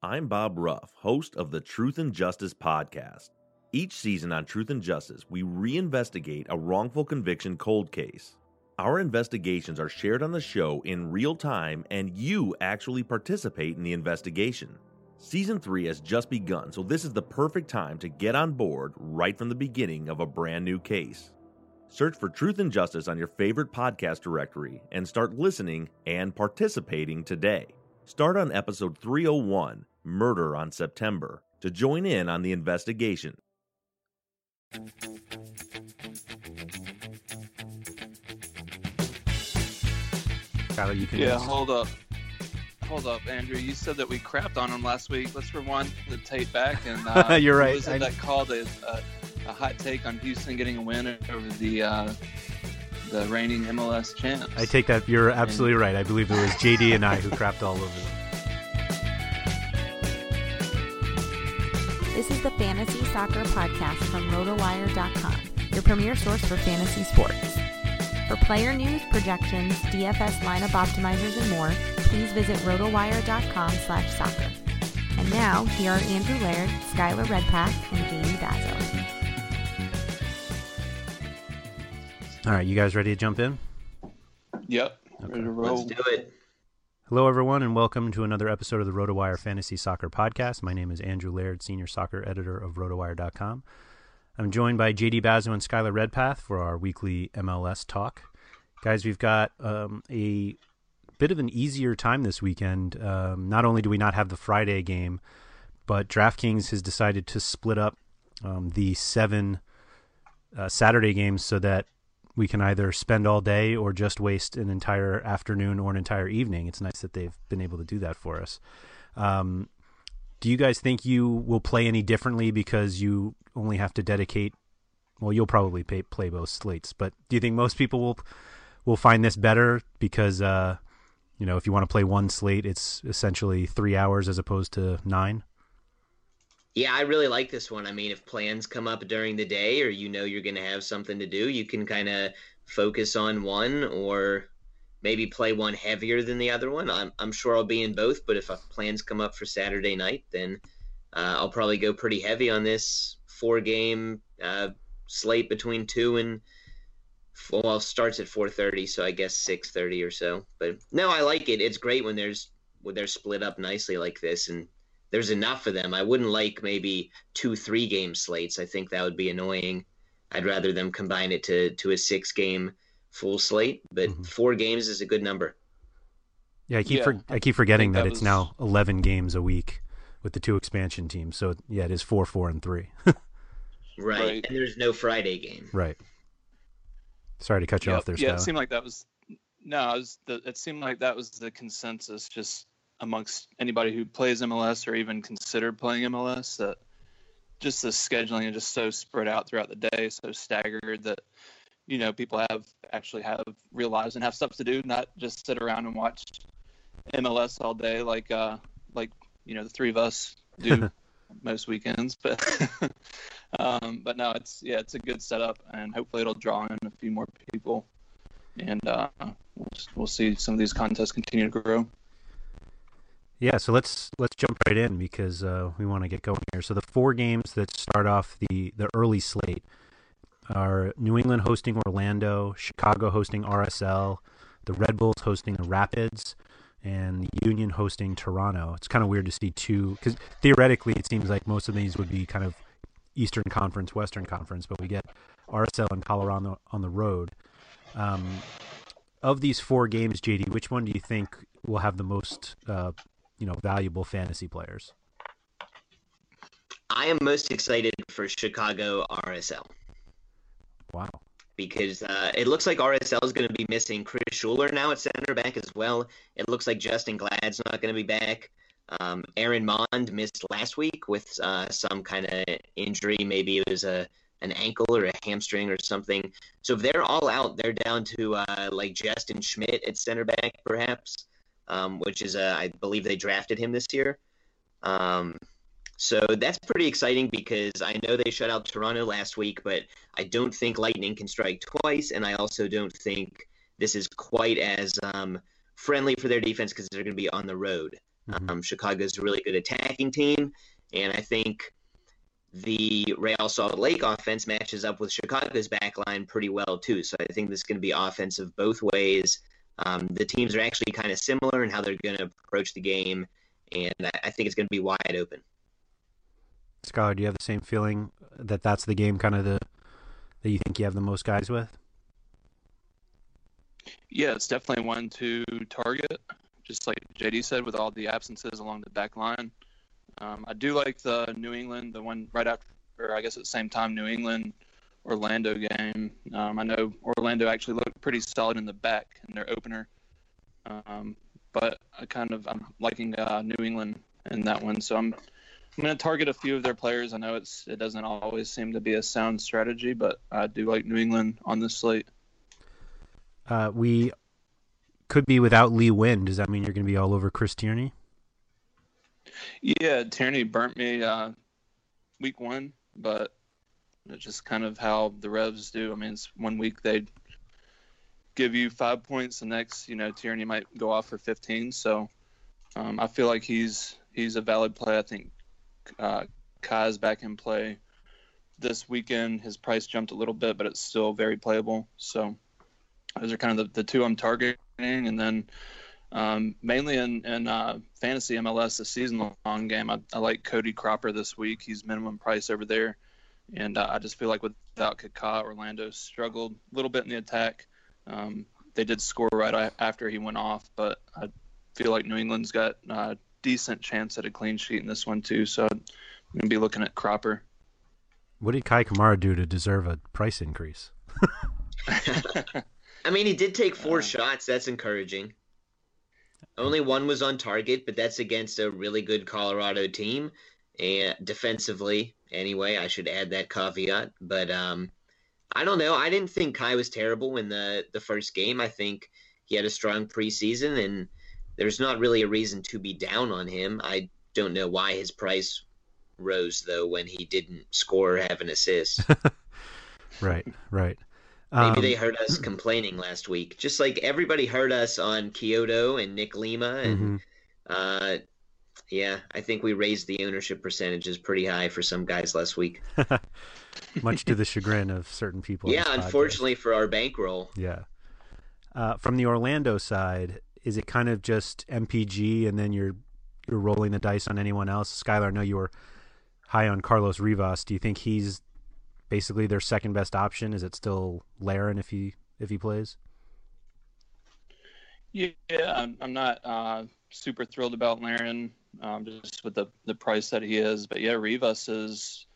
I'm Bob Ruff, host of the Truth and Justice podcast. Each season on Truth and Justice, we reinvestigate a wrongful conviction cold case. Our investigations are shared on the show in real time, and you actually participate in the investigation. Season 3 has just begun, so this is the perfect time to get on board right from the beginning of a brand new case. Search for Truth and Justice on your favorite podcast directory and start listening and participating today. Start on episode 301, Murder on September, to join in on the investigation. Tyler, you can Yeah, just- hold up. Hold up, Andrew. You said that we crapped on him last week. Let's rewind the tape back and uh, You're what right. Was it I- that called a, a, a hot take on Houston getting a win over the uh, the reigning MLS champs? I take that. You're absolutely right. I believe it was JD and I who crapped all over them. This is the Fantasy Soccer Podcast from RotoWire.com, your premier source for fantasy sports. For player news, projections, DFS lineup optimizers, and more, please visit RotoWire.com slash soccer. And now, here are Andrew Laird, Skylar Redpath, and Jamie Bazo. All right, you guys ready to jump in? Yep. Roll. Let's do it. Hello, everyone, and welcome to another episode of the RotoWire Fantasy Soccer Podcast. My name is Andrew Laird, Senior Soccer Editor of RotoWire.com. I'm joined by JD Bazo and Skylar Redpath for our weekly MLS talk. Guys, we've got um, a bit of an easier time this weekend. Um, not only do we not have the Friday game, but DraftKings has decided to split up um, the seven uh, Saturday games so that we can either spend all day or just waste an entire afternoon or an entire evening. It's nice that they've been able to do that for us. Um, do you guys think you will play any differently because you only have to dedicate? Well, you'll probably pay, play both slates, but do you think most people will will find this better because uh, you know if you want to play one slate, it's essentially three hours as opposed to nine? Yeah, I really like this one. I mean, if plans come up during the day or you know you're going to have something to do, you can kind of focus on one or maybe play one heavier than the other one. I'm, I'm sure I'll be in both, but if plans come up for Saturday night, then uh, I'll probably go pretty heavy on this four game uh, slate between two and well starts at 4:30, so I guess 6:30 or so. But no, I like it. It's great when there's when they're split up nicely like this, and there's enough of them. I wouldn't like maybe two, three game slates. I think that would be annoying. I'd rather them combine it to to a six game full slate, but mm-hmm. four games is a good number. Yeah, I keep yeah, for, I keep forgetting that, that was... it's now eleven games a week with the two expansion teams. So yeah, it is four, four, and three. right. right. and there's no Friday game. Right. Sorry to cut you yep. off there. Yeah, it seemed like that was no, it, was the, it seemed like that was the consensus just amongst anybody who plays MLS or even considered playing MLS that just the scheduling is just so spread out throughout the day, so staggered that you know people have actually have real lives and have stuff to do, not just sit around and watch MLS all day like uh like you know the three of us do most weekends. But um, but no, it's yeah, it's a good setup, and hopefully it'll draw in a few more people, and uh, we'll, we'll see some of these contests continue to grow. Yeah, so let's let's jump right in because uh, we want to get going here. So the four games that start off the the early slate are New England hosting Orlando, Chicago hosting RSL, the Red Bulls hosting the Rapids, and the Union hosting Toronto. It's kind of weird to see two because theoretically it seems like most of these would be kind of Eastern Conference, Western Conference, but we get RSL and Colorado on the road. Um, of these four games, JD, which one do you think will have the most uh, you know valuable fantasy players? I am most excited for Chicago RSL. Wow. Because uh, it looks like RSL is going to be missing Chris Schuler now at center back as well. It looks like Justen Glad's not going to be back. Um, Aaron Maund missed last week with uh, some kind of injury. Maybe it was a an ankle or a hamstring or something. So if they're all out, they're down to uh, like Justin Schmidt at center back, perhaps um, which is, a, I believe they drafted him this year. Um, so that's pretty exciting because I know they shut out Toronto last week, but I don't think Lightning can strike twice, and I also don't think this is quite as um, friendly for their defense because they're going to be on the road. Mm-hmm. Um, Chicago's a really good attacking team, and I think the Real Salt Lake offense matches up with Chicago's back line pretty well too. So I think this is going to be offensive both ways. Um, the teams are actually kind of similar in how they're going to approach the game, and I think it's going to be wide open. Skylar, do you have the same feeling that that's the game, kind of the that you think you have the most guys with? Yeah, it's definitely one to target. Just like JD said, with all the absences along the back line, um, I do like the New England, the one right after, or I guess at the same time, New England Orlando game. Um, I know Orlando actually looked pretty solid in the back in their opener, um, but I kind of I'm liking uh, New England in that one. So I'm I'm going to target a few of their players. I know it's it doesn't always seem to be a sound strategy, but I do like New England on this slate. Uh, we could be without Lee Nguyen. Does that mean you're going to be all over Chris Tierney? Yeah, Tierney burnt me uh, week one, but it's just kind of how the Revs do. I mean, it's one week they give you five points, the next, you know, Tierney might go off for 15. So um, I feel like he's he's a valid play. I think uh, Kei's back in play this weekend. His price jumped a little bit, but it's still very playable. So those are kind of the, the two I'm targeting, and then um, mainly in, in uh, fantasy MLS, the season long game. I, I, like Cody Cropper this week. He's minimum price over there. And uh, I just feel like without Kaká, Orlando struggled a little bit in the attack. Um, they did score right after he went off, but I feel like New England's got a decent chance at a clean sheet in this one too. So I'm going to be looking at Cropper. What did Kei Kamara do to deserve a price increase? I mean, he did take four uh, shots. That's encouraging. Only one was on target, but that's against a really good Colorado team and defensively anyway. I should add that caveat, but um, I don't know. I didn't think Kei was terrible in the the first game. I think he had a strong preseason, and there's not really a reason to be down on him. I don't know why his price rose though when he didn't score or have an assist. right, right. Maybe um, they heard us complaining last week, just like everybody heard us on Quioto and Nick Lima and mm-hmm. uh, Yeah, I think we raised the ownership percentages pretty high for some guys last week. Much to the chagrin of certain people. yeah, unfortunately for our bankroll. Yeah. Uh, from the Orlando side, is it kind of just MPG and then you're you're rolling the dice on anyone else? Skylar, I know you were high on Carlos Rivas. Do you think he's basically their second best option? Is it still Larin if he if he plays? Yeah, I'm, I'm not uh, super thrilled about Larin, um, just with the, the price that he is. But yeah, Rivas is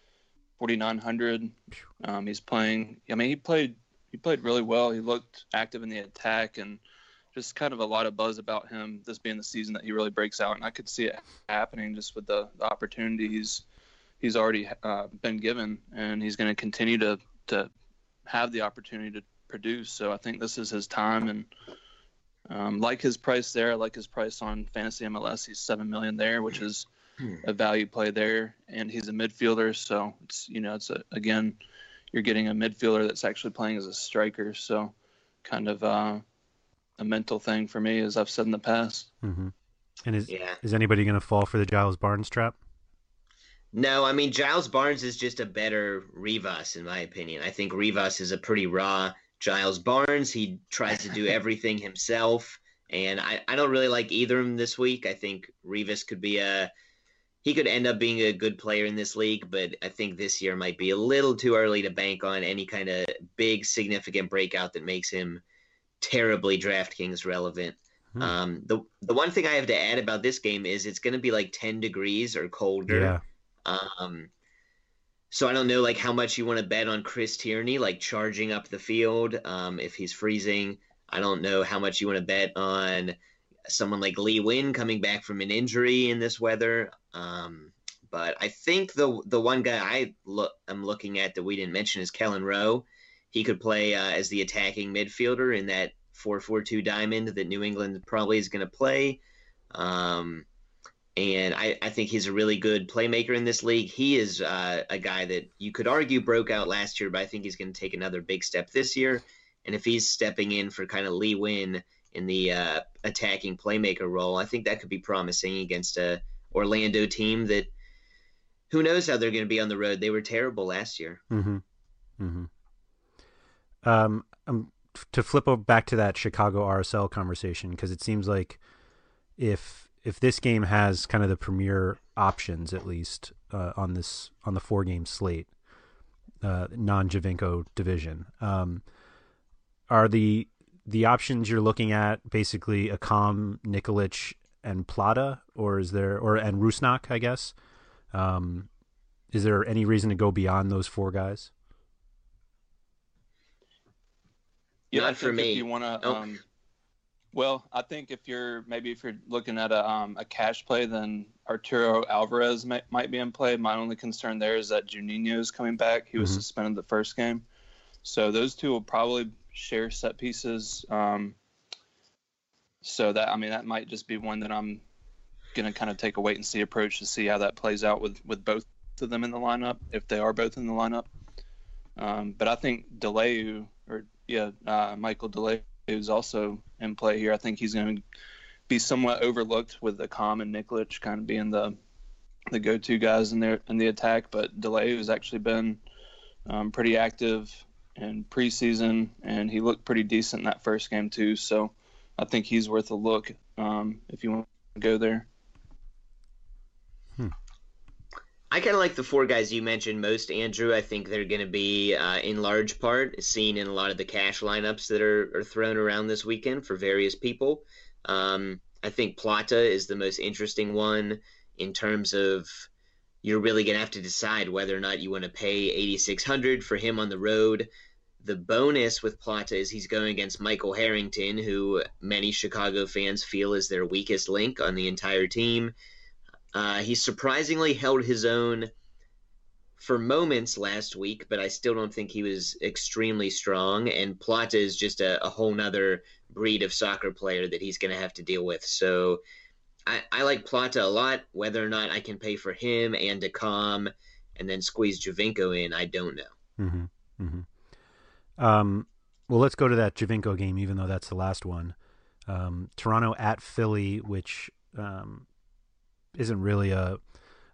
4,900. Um, he's playing. I mean, he played he played really well. He looked active in the attack and just kind of a lot of buzz about him. This being the season that he really breaks out, and I could see it happening just with the, the opportunities he's already uh, been given, and he's going to continue to to have the opportunity to produce. So I think this is his time, and um, like his price there, like his price on Fantasy MLS, he's seven million there, which is hmm. a value play there, and he's a midfielder. So it's you know it's a, again, you're getting a midfielder that's actually playing as a striker. So kind of uh, a mental thing for me, as I've said in the past. Mm-hmm. And is yeah. is anybody going to fall for the Giles Barnes trap? No, I mean Giles Barnes is just a better Rivas in my opinion. I think Rivas is a pretty raw Giles Barnes. He tries to do everything himself, and I, I don't really like either of them this week. I think Rivas could be a he could end up being a good player in this league, but I think this year might be a little too early to bank on any kind of big significant breakout that makes him terribly DraftKings relevant. Hmm. Um, the the one thing I have to add about this game is it's going to be like ten degrees or colder. Yeah. Um, so I don't know like how much you want to bet on Chris Tierney, like charging up the field um, if he's freezing. I don't know how much you want to bet on someone like Lee Nguyen coming back from an injury in this weather. Um, but I think the the one guy I look I'm looking at that we didn't mention is Kelyn Rowe. He could play uh, as the attacking midfielder in that 4-4-2 diamond that New England probably is going to play. Um, and I, I, think he's a really good playmaker in this league. He is uh, a guy that you could argue broke out last year, but I think he's going to take another big step this year. And if he's stepping in for kind of Lee Nguyen in the uh, attacking playmaker role, I think that could be promising against a Orlando team that who knows how they're going to be on the road. They were terrible last year. Mm-hmm. Mm-hmm. Um, um, to flip back to that Chicago RSL conversation because it seems like if if this game has kind of the premier options at least uh, on this on the four game slate, uh, non Giovinco division, um, are the the options you're looking at basically Accam, Nikolic, and Plata, or is there or and Rusnak, I guess. Um, is there any reason to go beyond those four guys? Yeah, Not for me. If you want to, oh. um, well, I think if you're maybe if you're looking at a um, a cash play, then Arturo Alvarez may, might be in play. My only concern there is that Juninho is coming back. He was mm-hmm. suspended the first game, so those two will probably share set pieces. Um, so that I mean that might just be one that I'm gonna kind of take a wait and see approach to see how that plays out with with both of them in the lineup if they are both in the lineup. Um, but I think De Leeuw or yeah, uh, Michael De Leeuw who's also in play here. I think he's going to be somewhat overlooked with the and Nikolic kind of being the the go-to guys in there in the attack. But De Leeuw has actually been um, pretty active in preseason, and he looked pretty decent in that first game too. So I think he's worth a look um, if you want to go there. I kind of like the four guys you mentioned most, Andrew. I think they're going to be, uh, in large part, seen in a lot of the cash lineups that are, are thrown around this weekend for various people. Um, I think Plata is the most interesting one in terms of you're really going to have to decide whether or not you want to pay 8600 for him on the road. The bonus with Plata is he's going against Michael Harrington, who many Chicago fans feel is their weakest link on the entire team. Uh, he surprisingly held his own for moments last week, but I still don't think he was extremely strong. And Plata is just a, a whole nother breed of soccer player that he's going to have to deal with. So I, I, like Plata a lot. Whether or not I can pay for him and Accam and then squeeze Giovinco in, I don't know. Mm-hmm. Mm-hmm. Um, well, let's go to that Giovinco game, even though that's the last one. Um, Toronto at Philly, which um, isn't really a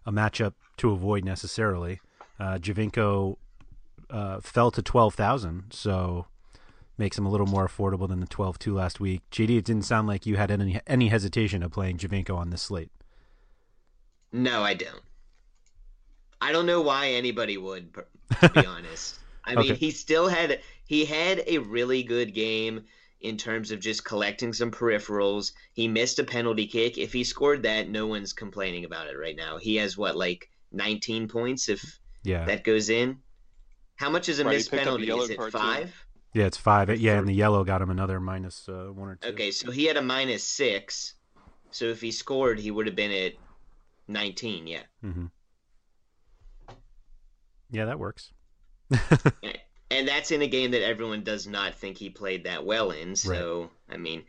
a matchup to avoid necessarily. Uh, Giovinco uh, fell to twelve thousand, so makes him a little more affordable than the twelve two last week. JD, it didn't sound like you had any any hesitation of playing Giovinco on this slate. No, I don't. I don't know why anybody would, to be honest. I mean, Okay. he still had he had a really good game in terms of just collecting some peripherals. He missed a penalty kick. If he scored that, no one's complaining about it right now. He has what like 19 points if Yeah, that goes in. How much is a Right, missed picked a penalty? Is it card, too. five? yeah, it's five. Yeah, and the yellow got him another minus uh, one or two. Okay, so he had a minus six. So if he scored, he would have been at 19. Yeah. hmm Yeah, that works. and that's in a game that everyone does not think he played that well in. So I mean,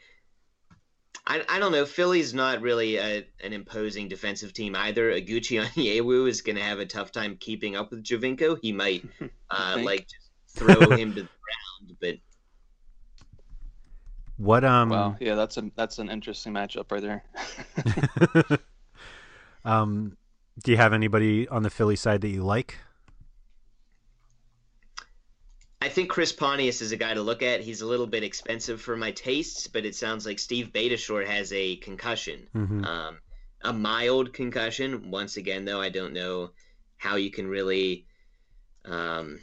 I, I don't know. Philly's not really a, an imposing defensive team either. Oguchi Onyewu is going to have a tough time keeping up with Giovinco. He might uh, like just throw him to the ground, but What um Wow, yeah, that's a that's an interesting matchup right there. um do you have anybody on the Philly side that you like? I think Chris Pontius is a guy to look at. He's a little bit expensive for my tastes, but it sounds like Steve Beitashour has a concussion, Mhm. um, a mild concussion. Once again, though, I don't know how you can really um,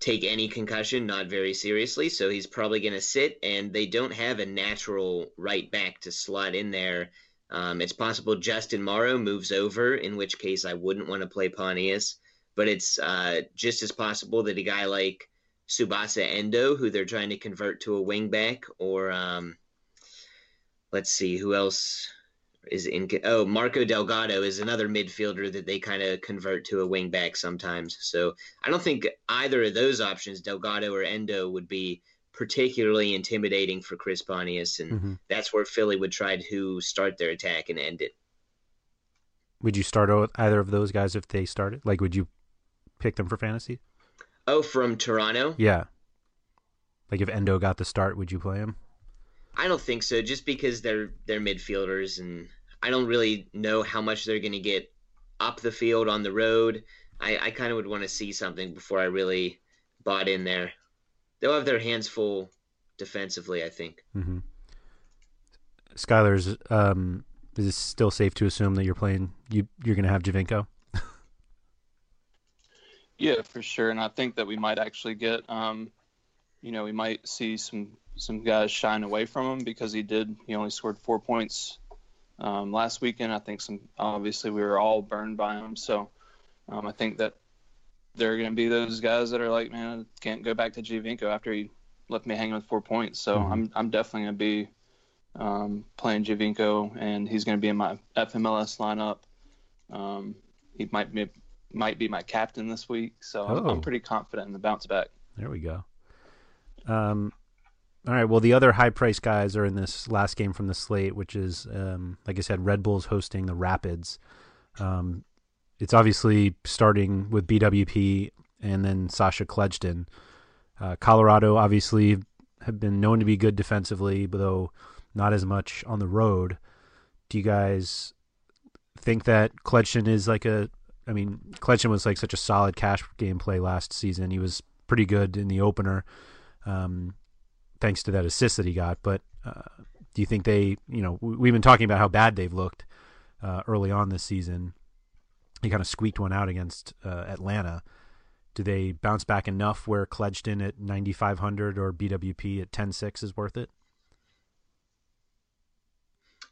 take any concussion not very seriously. So he's probably going to sit, and they don't have a natural right back to slot in there. Um, it's possible Justin Morrow moves over, in which case I wouldn't want to play Pontius. But it's uh, just as possible that a guy like Tsubasa Endo, who they're trying to convert to a wingback, or um, let's see who else is in. Oh, Marco Delgado is another midfielder that they kind of convert to a wingback sometimes. So I don't think either of those options, Delgado or Endo, would be particularly intimidating for Chris Pontius, and Mhm. that's where Philly would try to start their attack and end it. Would you start either of those guys if they started? Like would you pick them for fantasy? Oh, from Toronto? Yeah. Like if Endo got the start, would you play him? I don't think so, just because they're they're midfielders, and I don't really know how much they're going to get up the field on the road. I, I kind of would want to see something before I really bought in there. They'll have their hands full defensively, I think. Mm-hmm. Skylar's um is it still safe to assume that you're playing you you're gonna have Giovinco? Yeah, for sure. And I think that we might actually get, um, you know, we might see some some guys shine away from him because he did. He only scored four points um, last weekend. I think some obviously we were all burned by him. So um, I think that there are going to be those guys that are like, man, I can't go back to Giovinco after he left me hanging with four points. So Mhm. I'm I'm definitely going to be um, playing Giovinco, and he's going to be in my FMLS lineup. Um, he might be might be my captain this week, so I'm- Oh. I'm pretty confident in the bounce back. There we go. Um all right, well the other high price guys are in this last game from the slate, which is um like I said, Red Bull's hosting the Rapids. Um it's obviously starting with BWP and then Sacha Kljestan. Uh, Colorado obviously have been known to be good defensively, though not as much on the road. Do you guys think that Kljestan is like a? I mean, Kljestan was like such a solid cash gameplay last season. He was pretty good in the opener, um, thanks to that assist that he got. But uh, do you think they? You know, we- we've been talking about how bad they've looked uh, early on this season. He kind of squeaked one out against uh, Atlanta. Do they bounce back enough where Kljestan at 9,500 or BWP at 10.6 is worth it?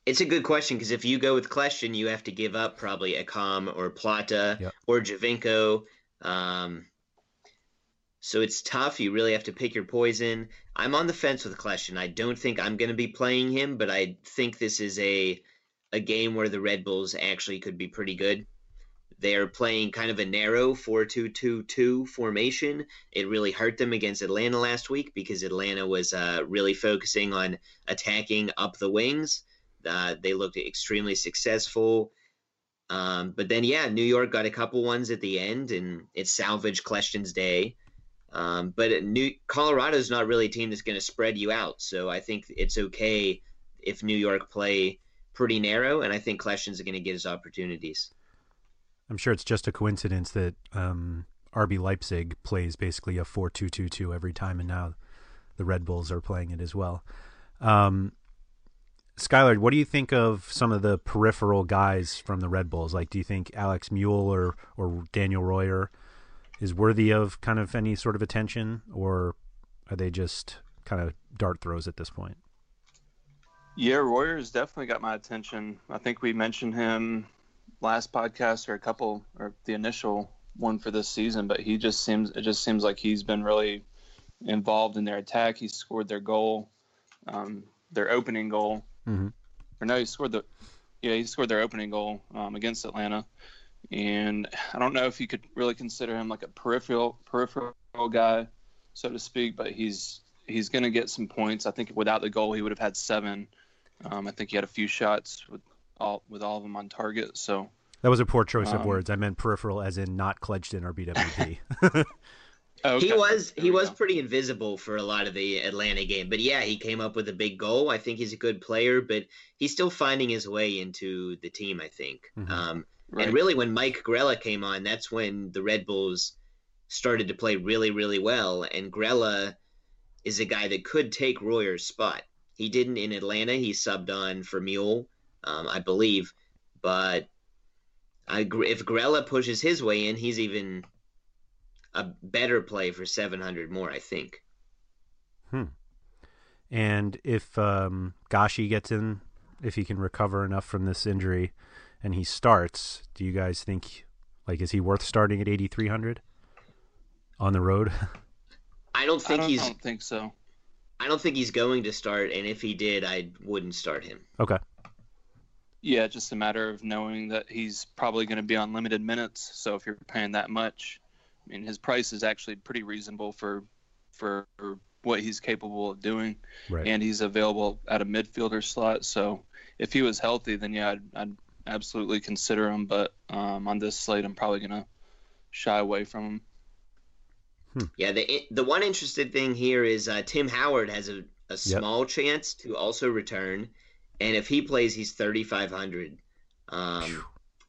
It's a good question because if you go with Kljestan, you have to give up probably Accam or Plata Yep. or Giovinco. Um, so it's tough. You really have to pick your poison. I'm on the fence with Kljestan. I don't think I'm going to be playing him, but I think this is a a game where the Red Bulls actually could be pretty good. They're playing kind of a narrow 4-2-2-2 formation. It really hurt them against Atlanta last week because Atlanta was uh, really focusing on attacking up the wings. Uh, they looked extremely successful. Um, but then, yeah, New York got a couple ones at the end, and it salvaged Questions day. Um, but New Colorado's not really a team that's going to spread you out, so I think it's okay if New York play pretty narrow, and I think Questions are going to get his opportunities. I'm sure it's just a coincidence that um, RB Leipzig plays basically a 4 2 2 2 every time, and now the Red Bulls are playing it as well. Um, Skylar, what do you think of some of the peripheral guys from the Red Bulls? Like, do you think Alex Muyl or, or Daniel Royer is worthy of kind of any sort of attention, or are they just kind of dart throws at this point? Yeah, Royer's definitely got my attention. I think we mentioned him last podcast or a couple or the initial one for this season, but he just seems it just seems like he's been really involved in their attack. He scored their goal, um, their opening goal, mm-hmm. or no, he scored the yeah he scored their opening goal um, against Atlanta, and I don't know if you could really consider him like a peripheral peripheral guy, so to speak, but he's he's going to get some points. I think without the goal, he would have had seven. Um, I think he had a few shots with all with all of them on target. So that was a poor choice of um, words. I meant peripheral, as in not Kljestan or BWP. Okay. He was he was go. pretty invisible for a lot of the Atlanta game, but yeah, he came up with a big goal. I think he's a good player, but he's still finding his way into the team. I think, mm-hmm. um, right. and really when Mike Grella came on, that's when the Red Bulls started to play really really well, and Grella is a guy that could take Royer's spot. He didn't in Atlanta. He subbed on for Muyl, um, I believe. But I, if Grella pushes his way in, he's even a better play for 700 more, I think. Hmm. And if um, Gashi gets in, if he can recover enough from this injury and he starts, do you guys think, like, is he worth starting at 8,300 on the road? I don't think I don't, he's. I don't think so. I don't think he's going to start, and if he did, I wouldn't start him. Okay. Yeah, just a matter of knowing that he's probably going to be on limited minutes. So if you're paying that much, I mean, his price is actually pretty reasonable for for what he's capable of doing, right. and he's available at a midfielder slot. So if he was healthy, then yeah, I'd, I'd absolutely consider him. But um, on this slate, I'm probably going to shy away from him. Hmm. Yeah, the the one interesting thing here is uh, Tim Howard has a, a small yep. chance to also return, and if he plays, he's thirty five hundred. Um,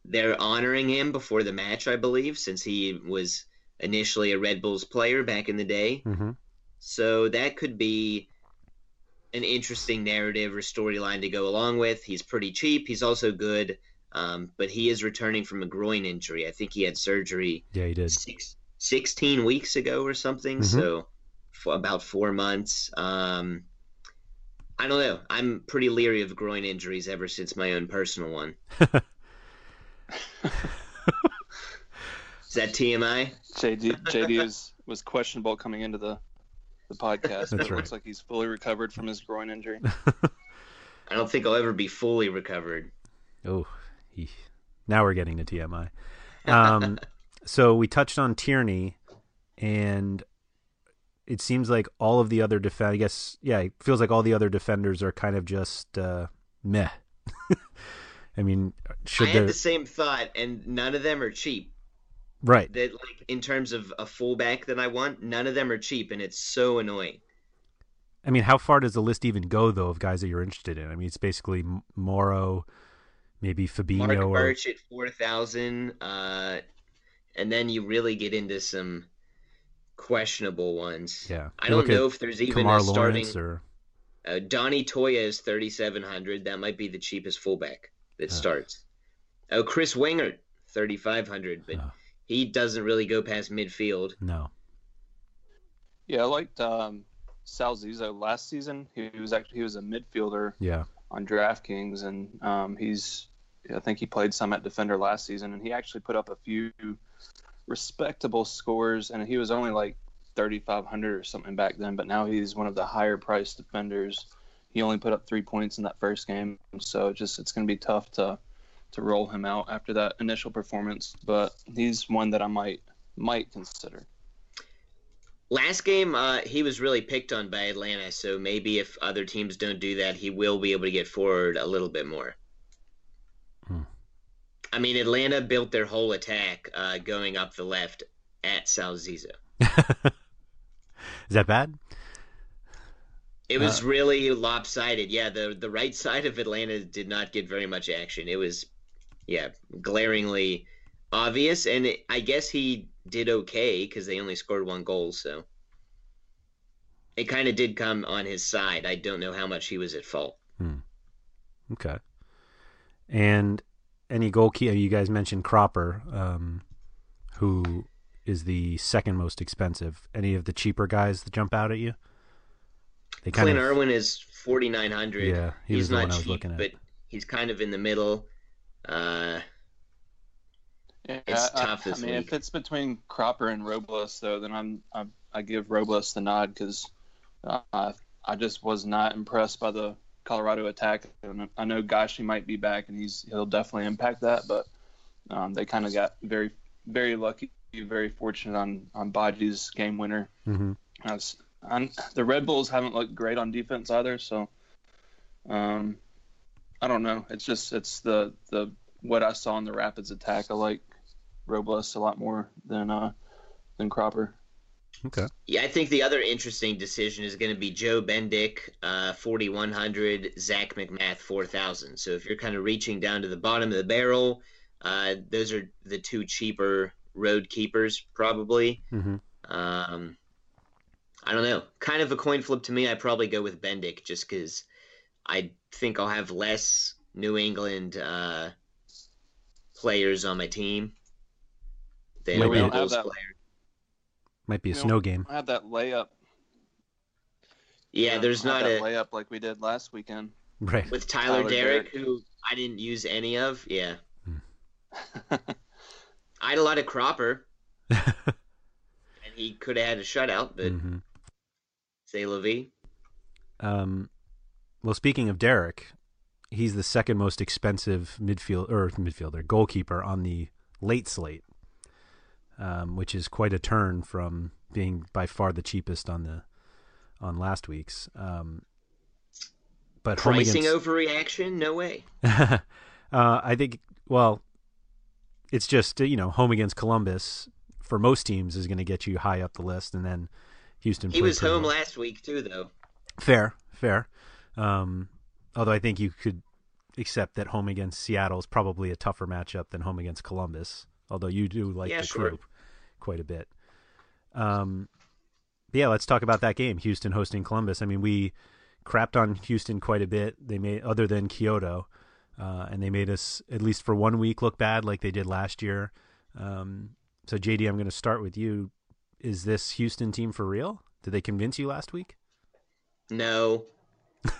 they're honoring him before the match, I believe, since he was initially a Red Bulls player back in the day. Mm-hmm. So that could be an interesting narrative or storyline to go along with. He's pretty cheap. He's also good, um, but he is returning from a groin injury. I think he had surgery. Yeah, he did. Six, 16 weeks ago or something. Mm-hmm. So for about four months. Um, I don't know. I'm pretty leery of groin injuries ever since my own personal one. Is that TMI? JD JD is, was questionable coming into the the podcast, but it right. looks like he's fully recovered from his groin injury. I don't think I'll ever be fully recovered. Oh, he, now we're getting to TMI. Um, so we touched on Tierney, and it seems like all of the other defend. I guess yeah, it feels like all the other defenders are kind of just uh, meh. I mean, should I had the same thought, and none of them are cheap. Right. That like in terms of a fullback that I want, none of them are cheap, and it's so annoying. I mean, how far does the list even go though of guys that you're interested in? I mean, it's basically Morrow, maybe Fabinho Mark or Burch at four thousand. Uh, and then you really get into some questionable ones. Yeah, I don't know if there's even Kemar a starting. or... Uh, Donny Toia is thirty seven hundred. That might be the cheapest fullback that uh. starts. Oh, Chris Wingert, thirty five hundred, but. He doesn't really go past midfield. No. Yeah, I liked um, Sal Zizzo last season. He was actually he was a midfielder. Yeah. On DraftKings, and um, he's I think he played some at defender last season, and he actually put up a few respectable scores, and he was only like 3,500 or something back then, but now he's one of the higher priced defenders. He only put up three points in that first game, so just it's going to be tough to to roll him out after that initial performance. But he's one that I might might consider. Last game, uh, he was really picked on by Atlanta, so maybe if other teams don't do that, he will be able to get forward a little bit more. I mean, Atlanta built their whole attack uh, going up the left at Sal Zizzo. Is that bad? It was uh, really lopsided. Yeah, the the right side of Atlanta did not get very much action. It was, yeah, glaringly obvious, and it, I guess he did okay because they only scored one goal, so it kind of did come on his side. I don't know how much he was at fault. Hmm. Okay. And any goalkeeper? You guys mentioned Cropper, um, who is the second most expensive. Any of the cheaper guys that jump out at you? They kind Clint of, Irwin is forty nine hundred. Yeah, he he's not cheap, but he's kind of in the middle. Uh, yeah, it's I, tough I, I mean, week. if it's between Cropper and Robles, though, then I'm, I'm i give Robles the nod because uh, I just was not impressed by the Colorado attack. And I know Gashi might be back, and he's he'll definitely impact that. But um, they kind of got very very lucky, very fortunate on on Badji's game winner. Mm-hmm. Was, the Red Bulls haven't looked great on defense either, so um, I don't know. It's just it's the the what I saw in the Rapids attack. I like Robles a lot more than uh, than Cropper. Okay. Yeah, I think the other interesting decision is going to be Joe Bendik, uh, 4,100, Zac MacMath, 4,000. So if you're kind of reaching down to the bottom of the barrel, uh, those are the two cheaper road keepers, probably. Mm-hmm. Um, I don't know. Kind of a coin flip to me. I probably go with Bendik just because I think I'll have less New England uh, players on my team than Might Red Bulls players. Might be a snow game. I have that layup. Yeah, there's not a layup like we did last weekend. Right. With Tyler, Tyler Deric, Deric, who I didn't use any of. Yeah. Hmm. I had a lot of Cropper. and he could have had a shutout, but mm-hmm. say Levy. Um, well, speaking of Deric, he's the second most expensive midfield or midfielder goalkeeper on the late slate um, which is quite a turn from being by far the cheapest on the on last week's. Um, but pricing against... overreaction? No way. uh, I think. Well, it's just you know home against Columbus for most teams is going to get you high up the list, and then Houston. He was home well. last week too, though. Fair, fair. Um, although I think you could accept that home against Seattle is probably a tougher matchup than home against Columbus. Although you do like yeah, the sure. group quite a bit. Um, yeah, let's talk about that game. Houston hosting Columbus. I mean, we crapped on Houston quite a bit. They made other than Quioto, uh, and they made us at least for one week look bad, like they did last year. Um, so JD, I'm going to start with you. Is this Houston team for real? Did they convince you last week? No.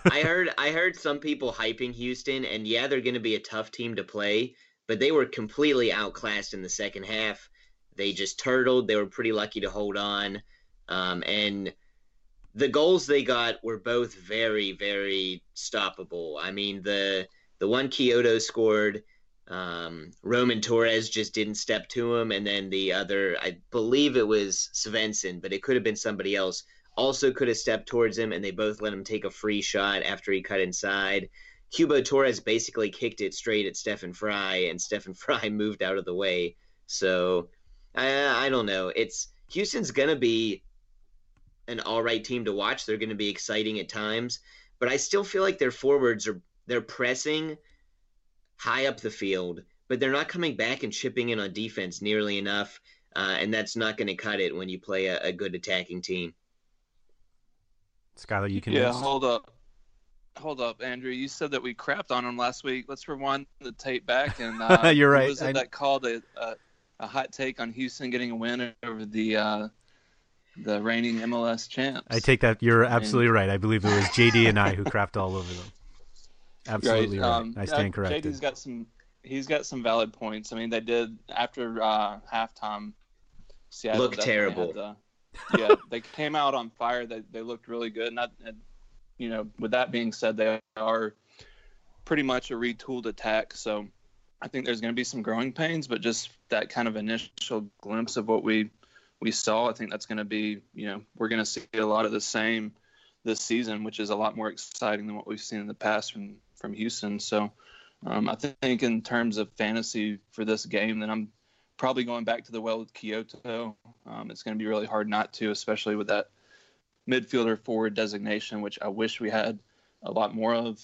I heard I heard some people hyping Houston, and yeah, they're going to be a tough team to play, but they were completely outclassed in the second half. They just turtled. They were pretty lucky to hold on. Um, and the goals they got were both very, very stoppable. I mean, the the one Quioto scored, um, Roman Torres just didn't step to him, and then the other, I believe it was Svensson, but it could have been somebody else. Also, could have stepped towards him, and they both let him take a free shot after he cut inside. Cubo Torres basically kicked it straight at Stefan Frei, and Stefan Frei moved out of the way. So I, I don't know. It's Houston's gonna be an all right team to watch. They're gonna be exciting at times, but I still feel like their forwards are they're pressing high up the field, but they're not coming back and chipping in on defense nearly enough, uh, and that's not going to cut it when you play a, a, good attacking team. Skylar, you can. Yeah, hold up. Hold up, Andrew. You said that we crapped on them last week. Let's rewind the tape back and uh, you're right. was it I... that called a, a a hot take on Houston getting a win over the uh, the reigning MLS champs. I take that you're absolutely and, right. I believe it was JD and I who crapped all over them. Absolutely right. right. Um, I stand corrected. JD's got some. He's got some valid points. I mean, they did after uh, halftime. Seattle looked terrible. The, yeah, they came out on fire. They they looked really good. And, and you know, with that being said, they are pretty much a retooled attack. So I think there's going to be some growing pains, but just that kind of initial glimpse of what we we saw, I think that's going to be, you know, we're going to see a lot of the same this season, which is a lot more exciting than what we've seen in the past from from Houston. So um, I think in terms of fantasy for this game, then I'm probably going back to the well with Quioto. Um, it's going to be really hard not to, especially with that midfielder forward designation, which I wish we had a lot more of,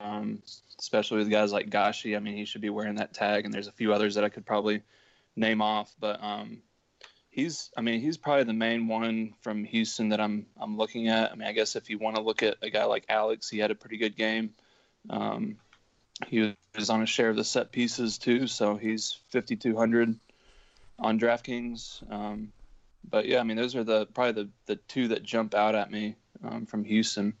um, especially with guys like Gashi. I mean, he should be wearing that tag, and there's a few others that I could probably name off, but um, he's I mean he's probably the main one from Houston that I'm I'm looking at. I mean I guess if you want to look at a guy like Alex, he had a pretty good game. Um, he was on a share of the set pieces too, so he's 5200 on DraftKings. Um, but yeah, I mean those are the probably the the two that jump out at me um, from Houston.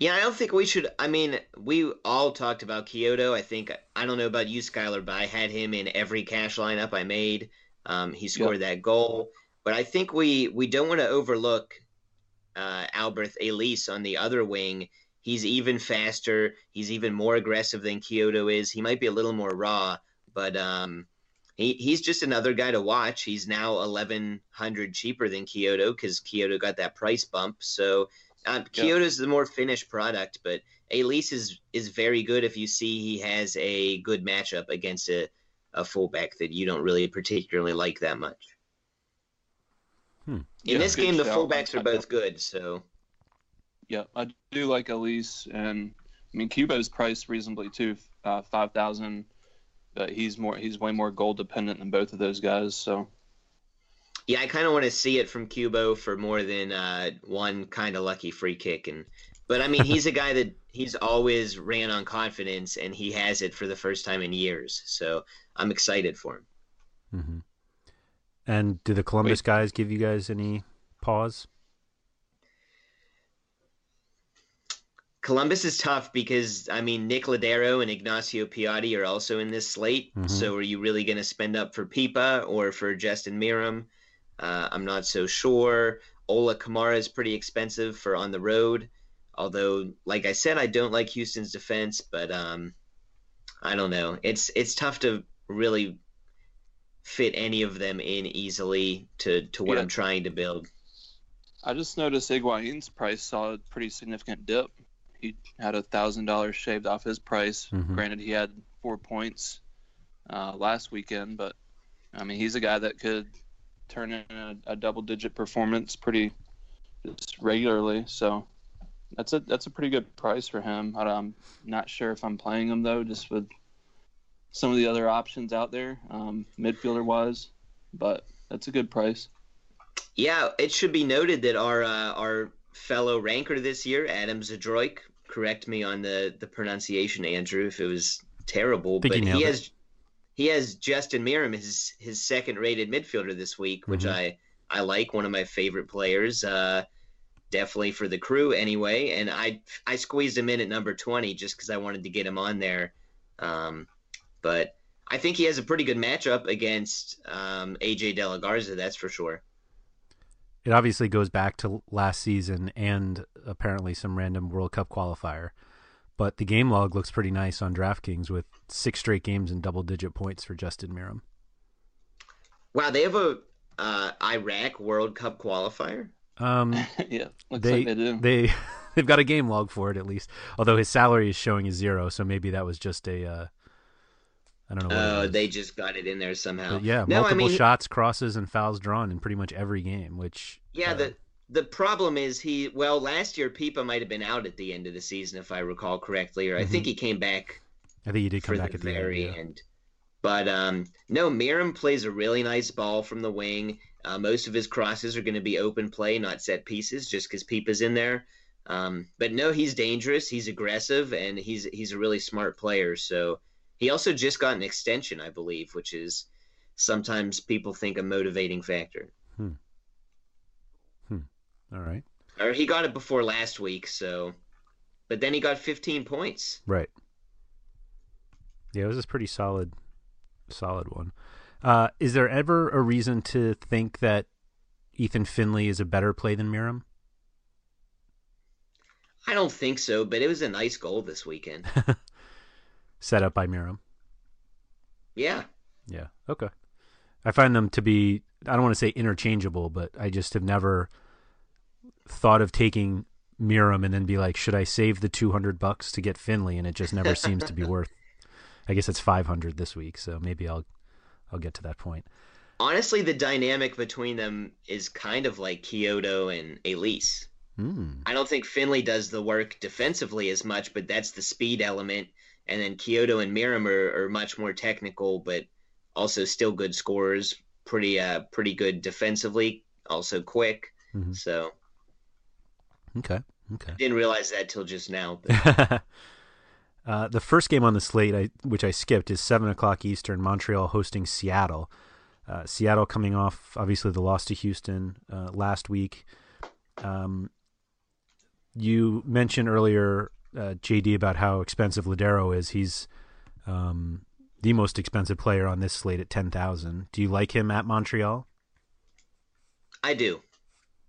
Yeah, I don't think we should. I mean, we all talked about Quioto. I think I don't know about you, Skylar, but I had him in every cash lineup I made. Um, he scored yep. that goal, but I think we we don't want to overlook uh, Alberth Elis on the other wing. He's even faster. He's even more aggressive than Quioto is. He might be a little more raw, but um, he, he's just another guy to watch. He's now eleven hundred cheaper than Quioto because Quioto got that price bump. So uh, Quioto's the more finished product, but Elis is is very good if you see he has a good matchup against a a fullback that you don't really particularly like that much. Hmm. In yeah, this game, the fullbacks are both good. So, yeah, I do like Elis, and I mean Cubo's priced reasonably too, uh, five thousand. But he's more he's way more goal dependent than both of those guys. So, yeah, I kind of want to see it from Cubo for more than uh, one kind of lucky free kick, and but I mean he's a guy that he's always ran on confidence, and he has it for the first time in years. So I'm excited for him. Mm-hmm. And do the Columbus Wait. guys give you guys any pause? Columbus is tough because I mean Nick Lodeiro and Ignacio Piatti are also in this slate. Mm-hmm. So are you really going to spend up for Pipa or for Justin Meram? Uh, I'm not so sure. Ola Kamara is pretty expensive for on the road. Although, like I said, I don't like Houston's defense, but um, I don't know. It's it's tough to really fit any of them in easily to, to what yeah. I'm trying to build. I just noticed Higuain's price saw a pretty significant dip. He had a thousand dollars shaved off his price. Mm-hmm. Granted, he had four points uh, last weekend, but I mean, he's a guy that could turn in a, a double-digit performance pretty just regularly. So that's a that's a pretty good price for him. I'm not sure if I'm playing him though, just with some of the other options out there, um, midfielder wise, but that's a good price. Yeah, it should be noted that our uh, our fellow ranker this year, Adam Zadroik, correct me on the the pronunciation, Andrew, if it was terrible, but he has he has Justin Meram, his his second rated midfielder this week, which mm-hmm. I I like, one of my favorite players. Uh, definitely for the crew anyway, and I I squeezed him in at number twenty just because I wanted to get him on there. Um, but I think he has a pretty good matchup against um, AJ De La Garza. That's for sure. It obviously goes back to last season and apparently some random World Cup qualifier. But the game log looks pretty nice on DraftKings with six straight games and double digit points for Justin Meram. Wow, they have a uh, Iraq World Cup qualifier. Um, yeah, they, like they do. They they've got a game log for it at least. Although his salary is showing as zero, so maybe that was just a uh, I don't know. Oh, they just got it in there somehow. But yeah, no, multiple I mean, shots, crosses, and fouls drawn in pretty much every game. Which yeah, uh, the the problem is he. Well, last year Pipa might have been out at the end of the season, if I recall correctly, or mm-hmm. I think mm-hmm. he came back. I think he did come back at the very end. Yeah. end. But um, no, Meram plays a really nice ball from the wing. Uh, most of his crosses are going to be open play, not set pieces, just because Pipa's in there. Um, but no, he's dangerous. He's aggressive, and he's he's a really smart player. So he also just got an extension, I believe, which is sometimes people think a motivating factor. Hmm. Hmm. All right. Or he got it before last week, so. But then he got 15 points. Right. Yeah, it was a pretty solid, solid one. Uh, is there ever a reason to think that Ethan Finlay is a better play than Meram? I don't think so, but it was a nice goal this weekend. set up by Meram. Yeah. Yeah. Okay. I find them to be I don't want to say interchangeable, but I just have never thought of taking Meram and then be like, should I save the two hundred bucks to get Finlay? And it just never seems to be worth. I guess it's five hundred this week, so maybe I'll I'll get to that point. Honestly, the dynamic between them is kind of like Quioto and Elis. Hmm. I don't think Finlay does the work defensively as much, but that's the speed element. And then Quioto and Meram are, are much more technical, but also still good scorers. Pretty uh pretty good defensively, also quick. Mhm. So Okay. Okay. didn't realize that till just now. But uh, the first game on the slate, I, which I skipped, is seven o'clock Eastern. Montreal hosting Seattle. Uh, Seattle coming off obviously the loss to Houston uh, last week. Um, you mentioned earlier, uh, JD, about how expensive Lodeiro is. He's um, the most expensive player on this slate at ten thousand. Do you like him at Montreal? I do.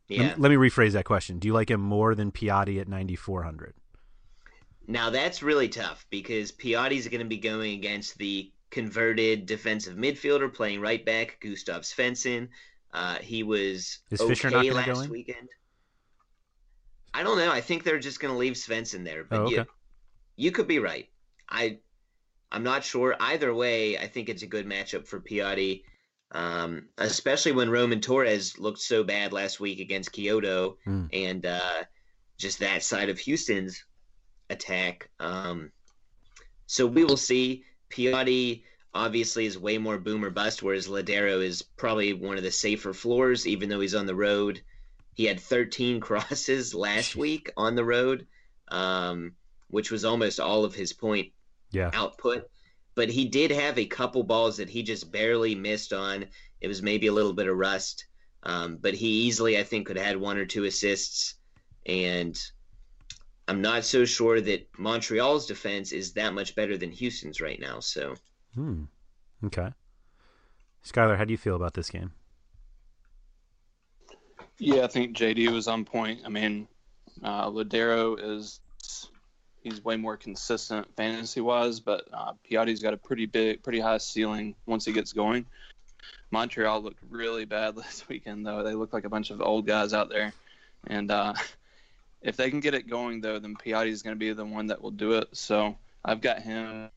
Yeah. Let, me rephrase that question. Do you like him more than Piatti at ninety four hundred? Now that's really tough because Piatti's going to be going against the converted defensive midfielder playing right back, Gustav Svensson. Uh, he was Is okay Fisher not gonna go last in? weekend. I don't know. I think they're just going to leave Svensson there, but Oh, you, okay. you could be right. I I'm not sure. Either way, I think it's a good matchup for Piatti, um, especially when Roman Torres looked so bad last week against Quioto, Hmm. and uh, just that side of Houston's attack. Um, so we will see. Piatti obviously is way more boomer bust, whereas Lodeiro is probably one of the safer floors, even though he's on the road. He had 13 crosses last week on the road, um, which was almost all of his point Yeah. output. But he did have a couple balls that he just barely missed on. It was maybe a little bit of rust. Um, but he easily, I think, could have had one or two assists. And I'm not so sure that Montreal's defense is that much better than Houston's right now. So Hmm. Okay. Skylar, how do you feel about this game? Yeah, I think JD was on point. I mean, uh, Lodeiro is he's way more consistent fantasy wise, but uh, Piatti's got a pretty big, pretty high ceiling once he gets going. Montreal looked really bad last weekend, though. They look like a bunch of old guys out there, and uh, if they can get it going, though, then Piatti's going to be the one that will do it. So I've got him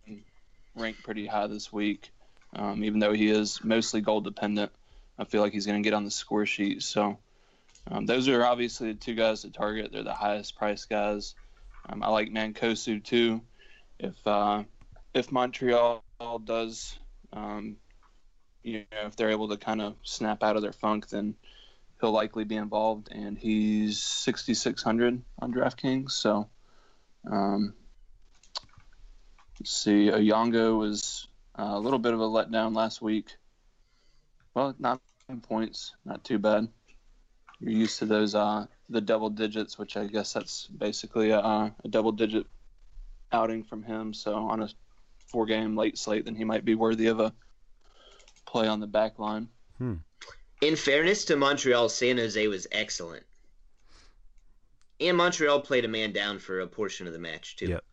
ranked pretty high this week, um, even though he is mostly goal dependent. I feel like he's going to get on the score sheet. So um, those are obviously the two guys to target. They're the highest price guys. Um, I like Mancosu too. If uh, if Montreal does, um, you know, if they're able to kind of snap out of their funk, then he'll likely be involved. And he's 6,600 on DraftKings. So um, let's see. Oyongo was uh, a little bit of a letdown last week. Well, nine points, not too bad you're used to those uh the double digits, which I guess that's basically a, a double digit outing from him. So on a four game late slate, then he might be worthy of a play on the back line. in fairness to Montreal, San Jose was excellent. And Montreal played a man down for a portion of the match too. Yep.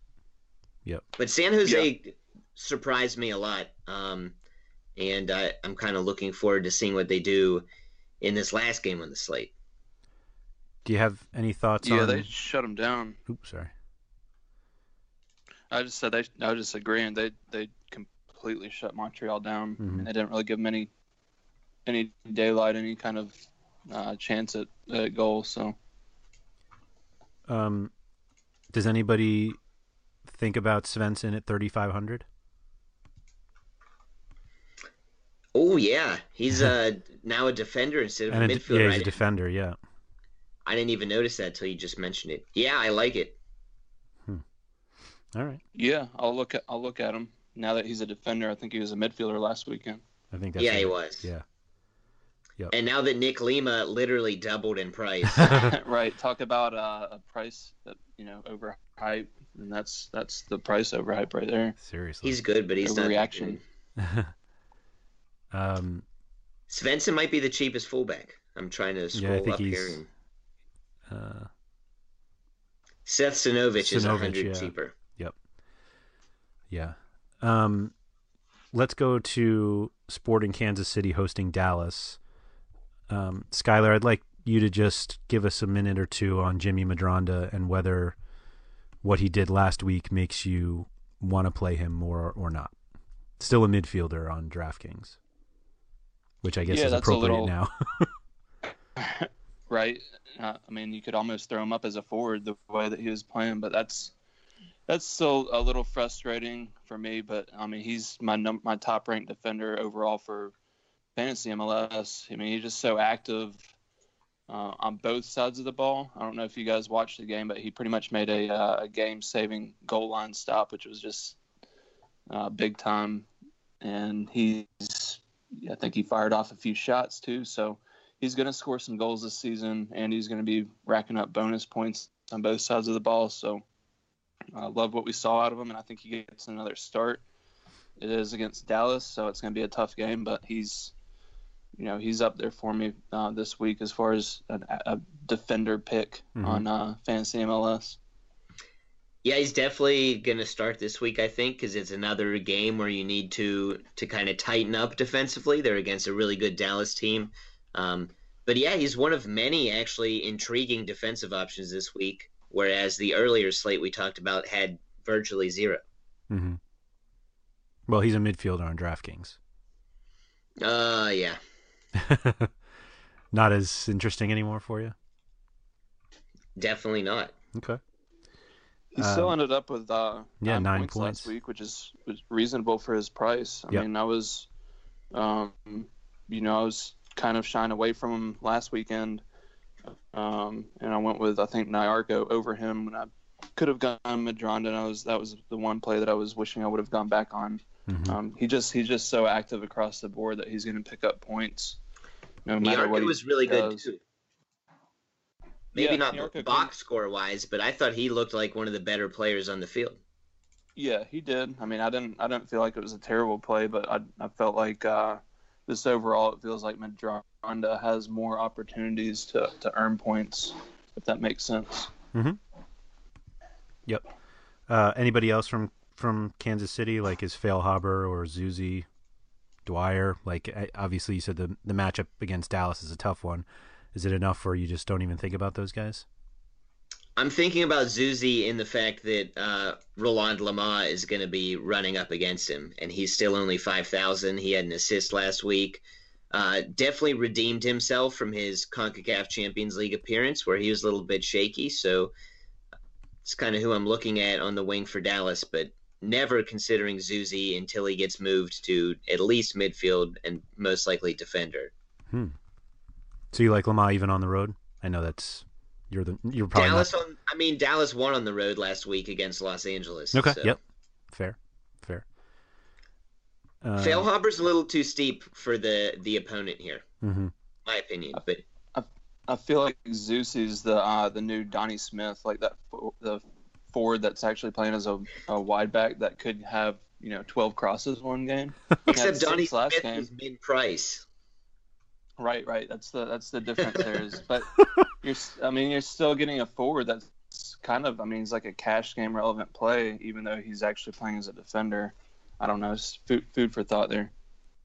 Yep. But San Jose surprised me a lot, um, and I, I'm kind of looking forward to seeing what they do in this last game on the slate. Do you have any thoughts yeah, on? they shut them down. Oops, sorry. I just said they. I was just agreeing. They they completely shut Montreal down, Mhm. and they didn't really give them any any daylight, any kind of uh, chance at, at goal. So Um, does anybody think about Svensson at thirty five hundred? Oh yeah, he's uh, now a defender instead of And a a, midfielder. yeah, I, he's a defender. Yeah. I didn't even notice that till you just mentioned it. Yeah, I like it. All right. yeah, I'll look at I'll look at him now that he's a defender. I think he was a midfielder last weekend. I think that's yeah, he was. Yeah. Yep. And now that Nick Lima literally doubled in price, right. Talk about uh, a price that you know overhype, and that's that's the price overhype right there. Seriously. he's good, but he's not reaction. Overreaction. um. Svensson might be the cheapest fullback. I'm trying to Yeah, I scroll think up here. he's- And Uh, Seth Sinovic is a hundred yeah. cheaper. Yep. Yeah. Um. Let's go to Sporting Kansas City hosting Dallas. Um, Skylar, I'd like you to just give us a minute or two on Jimmy Medranda and whether what he did last week makes you want to play him more or not. Still a midfielder on DraftKings. which I guess Yeah, is appropriate little- now. right? Uh, I mean, you could almost throw him up as a forward the way that he was playing, but that's that's still a little frustrating for me. But I mean, he's my num- my top ranked defender overall for fantasy MLS. I mean, he's just so active uh, on both sides of the ball. I don't know if you guys watched the game, but he pretty much made a, uh, a game saving goal line stop, which was just uh, big time. And he's, I think he fired off a few shots too. So he's going to score some goals this season, and he's going to be racking up bonus points on both sides of the ball. So I love what we saw out of him, and I think he gets another start. It is against Dallas, so it's going to be a tough game, but he's, you know, he's up there for me uh, this week as far as a, a defender pick Mhm. on uh, fantasy MLS. Yeah, he's definitely going to start this week, I think, because it's another game where you need to to kind of tighten up defensively. They're against a really good Dallas team. Um, but yeah, he's one of many actually intriguing defensive options this week, whereas the earlier slate we talked about had virtually zero. hmm Well, he's a midfielder on DraftKings. Uh, yeah. Not as interesting anymore for you. Definitely not. Okay. He still Um, ended up with uh, yeah, nine, nine points, points. last week, which is reasonable for his price. I Yep. mean, I was, um, you know, I was kind of shying away from him last weekend, um, and I went with I think Nyarko over him when I could have gone Medranda. And I was that was the one play that I was wishing I would have gone back on. Mhm. Um, he just he's just so active across the board that he's going to pick up points, no matter what Nyarko he was really good too. Maybe Yeah, not Nyarko box score wise, but I thought he looked like one of the better players on the field. Yeah, he did. I mean, I didn't. I didn't feel like it was a terrible play, but I, I felt like uh, just overall, it feels like Medranda has more opportunities to, to earn points, if that makes sense. Yep. Uh, anybody else from from Kansas City, like is Feilhaber or Zusi, Dwyer? Like, obviously, you said the the matchup against Dallas is a tough one. Is it enough where you just don't even think about those guys? I'm thinking about Zusi in the fact that uh, Roland Lamah is going to be running up against him, and he's still only 5,000. He had an assist last week. Uh, definitely redeemed himself from his CONCACAF Champions League appearance where he was a little bit shaky. So it's kind of who I'm looking at on the wing for Dallas, but never considering Zusi until he gets moved to at least midfield and most likely defender. Hmm. So you like Lamah even on the road? I know that's you're the you're probably Dallas not. on, I mean, Dallas won on the road last week against Los Angeles. Okay. so- Yep. Fair. Fair. Uh, Feilhaber's a little too steep for the the opponent here, mhm. my opinion. But I feel like Zeus is the uh, the new Donnie Smith, like that fo- the forward that's actually playing as a, a wide back that could have you know 12 crosses one game. He except Donnie six last Smith game. was mid price. Right, right. That's the that's the difference there is. But you're, s- I mean, you're still getting a forward that's kind of, I mean, he's like a cash game relevant play, even though he's actually playing as a defender. I don't know. It's food food for thought there.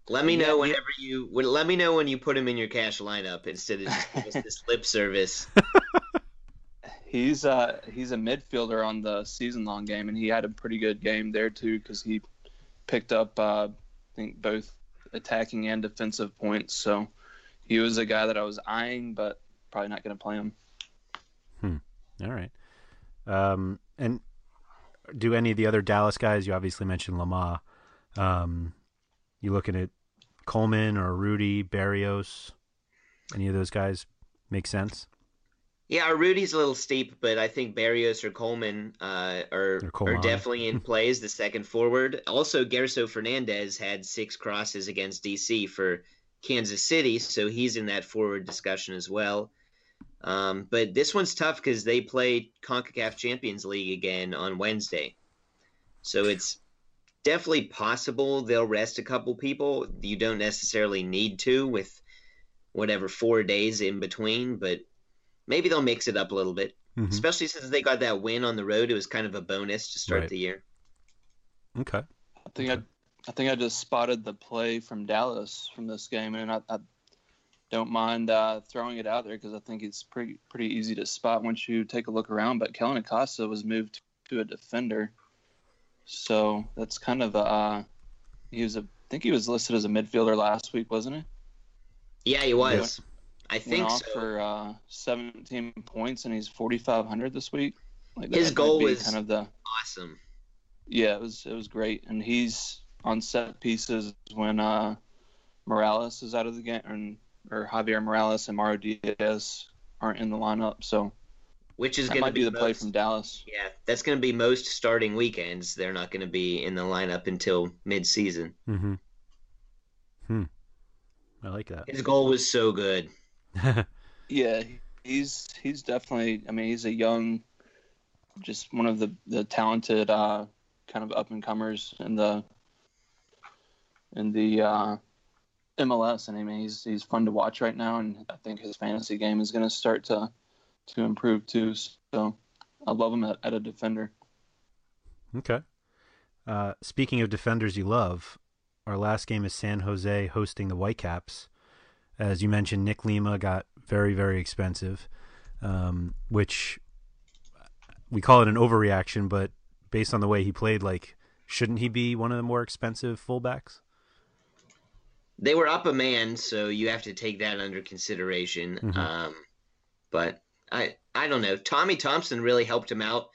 Let me know whenever you when, let me know when you put him in your cash lineup instead of just, just this lip service. He's uh he's a midfielder on the season long game, and he had a pretty good game there too because he picked up uh, I think both attacking and defensive points. So he was a guy that I was eyeing, but probably not going to play him. All right. Um, and do any of the other Dallas guys? You obviously mentioned Lamah. Um, you looking at Colmán or Rudy Barrios? Any of those guys make sense? Yeah, Rudy's a little steep, but I think Barrios or Colmán uh, are Or are definitely in plays the second forward. Also, Gerso Fernandez had six crosses against DC for Kansas City, so he's in that forward discussion as well. Um, but this one's tough because they play CONCACAF Champions League again on Wednesday, so it's definitely possible they'll rest a couple people. You don't necessarily need to with whatever four days in between, but maybe they'll mix it up a little bit. Mhm. Especially since they got that win on the road, it was kind of a bonus to start Right. the year. Okay. I think I, I think I just spotted the play from Dallas from this game, and I, I don't mind uh, throwing it out there because I think it's pretty pretty easy to spot once you take a look around. But Kellyn Acosta was moved to a defender, so that's kind of a, uh, he was a I think he was listed as a midfielder last week, wasn't he? Yeah, he was. I think Went off so. for uh, 17 points, and he's 4,500 this week. Like His goal was- kind of the Awesome. yeah, it was it was great, and he's on set pieces when uh, Morales is out of the game, and or Javier Morales and Mauro Diaz aren't in the lineup, so Which is going to might be the play most- from Dallas. Yeah, that's going to be most starting weekends. They're not going to be in the lineup until mid-season. Mm-hmm. Hmm. I like that. His goal was so good. Yeah, he's he's definitely. I mean, he's a young, just one of the the talented uh, kind of up and comers in the in the uh, MLS, and I mean, he's he's fun to watch right now, and I think his fantasy game is going to start to to improve too. So I love him at, at a defender. Okay. Uh, speaking of defenders you love, our last game is San Jose hosting the Whitecaps. As you mentioned, Nick Lima got very, very expensive, um, which we call it an overreaction, but based on the way he played, like, shouldn't he be one of the more expensive fullbacks? They were up a man, so you have to take that under consideration. Mhm. Um, but I I don't know. Tommy Thompson really helped him out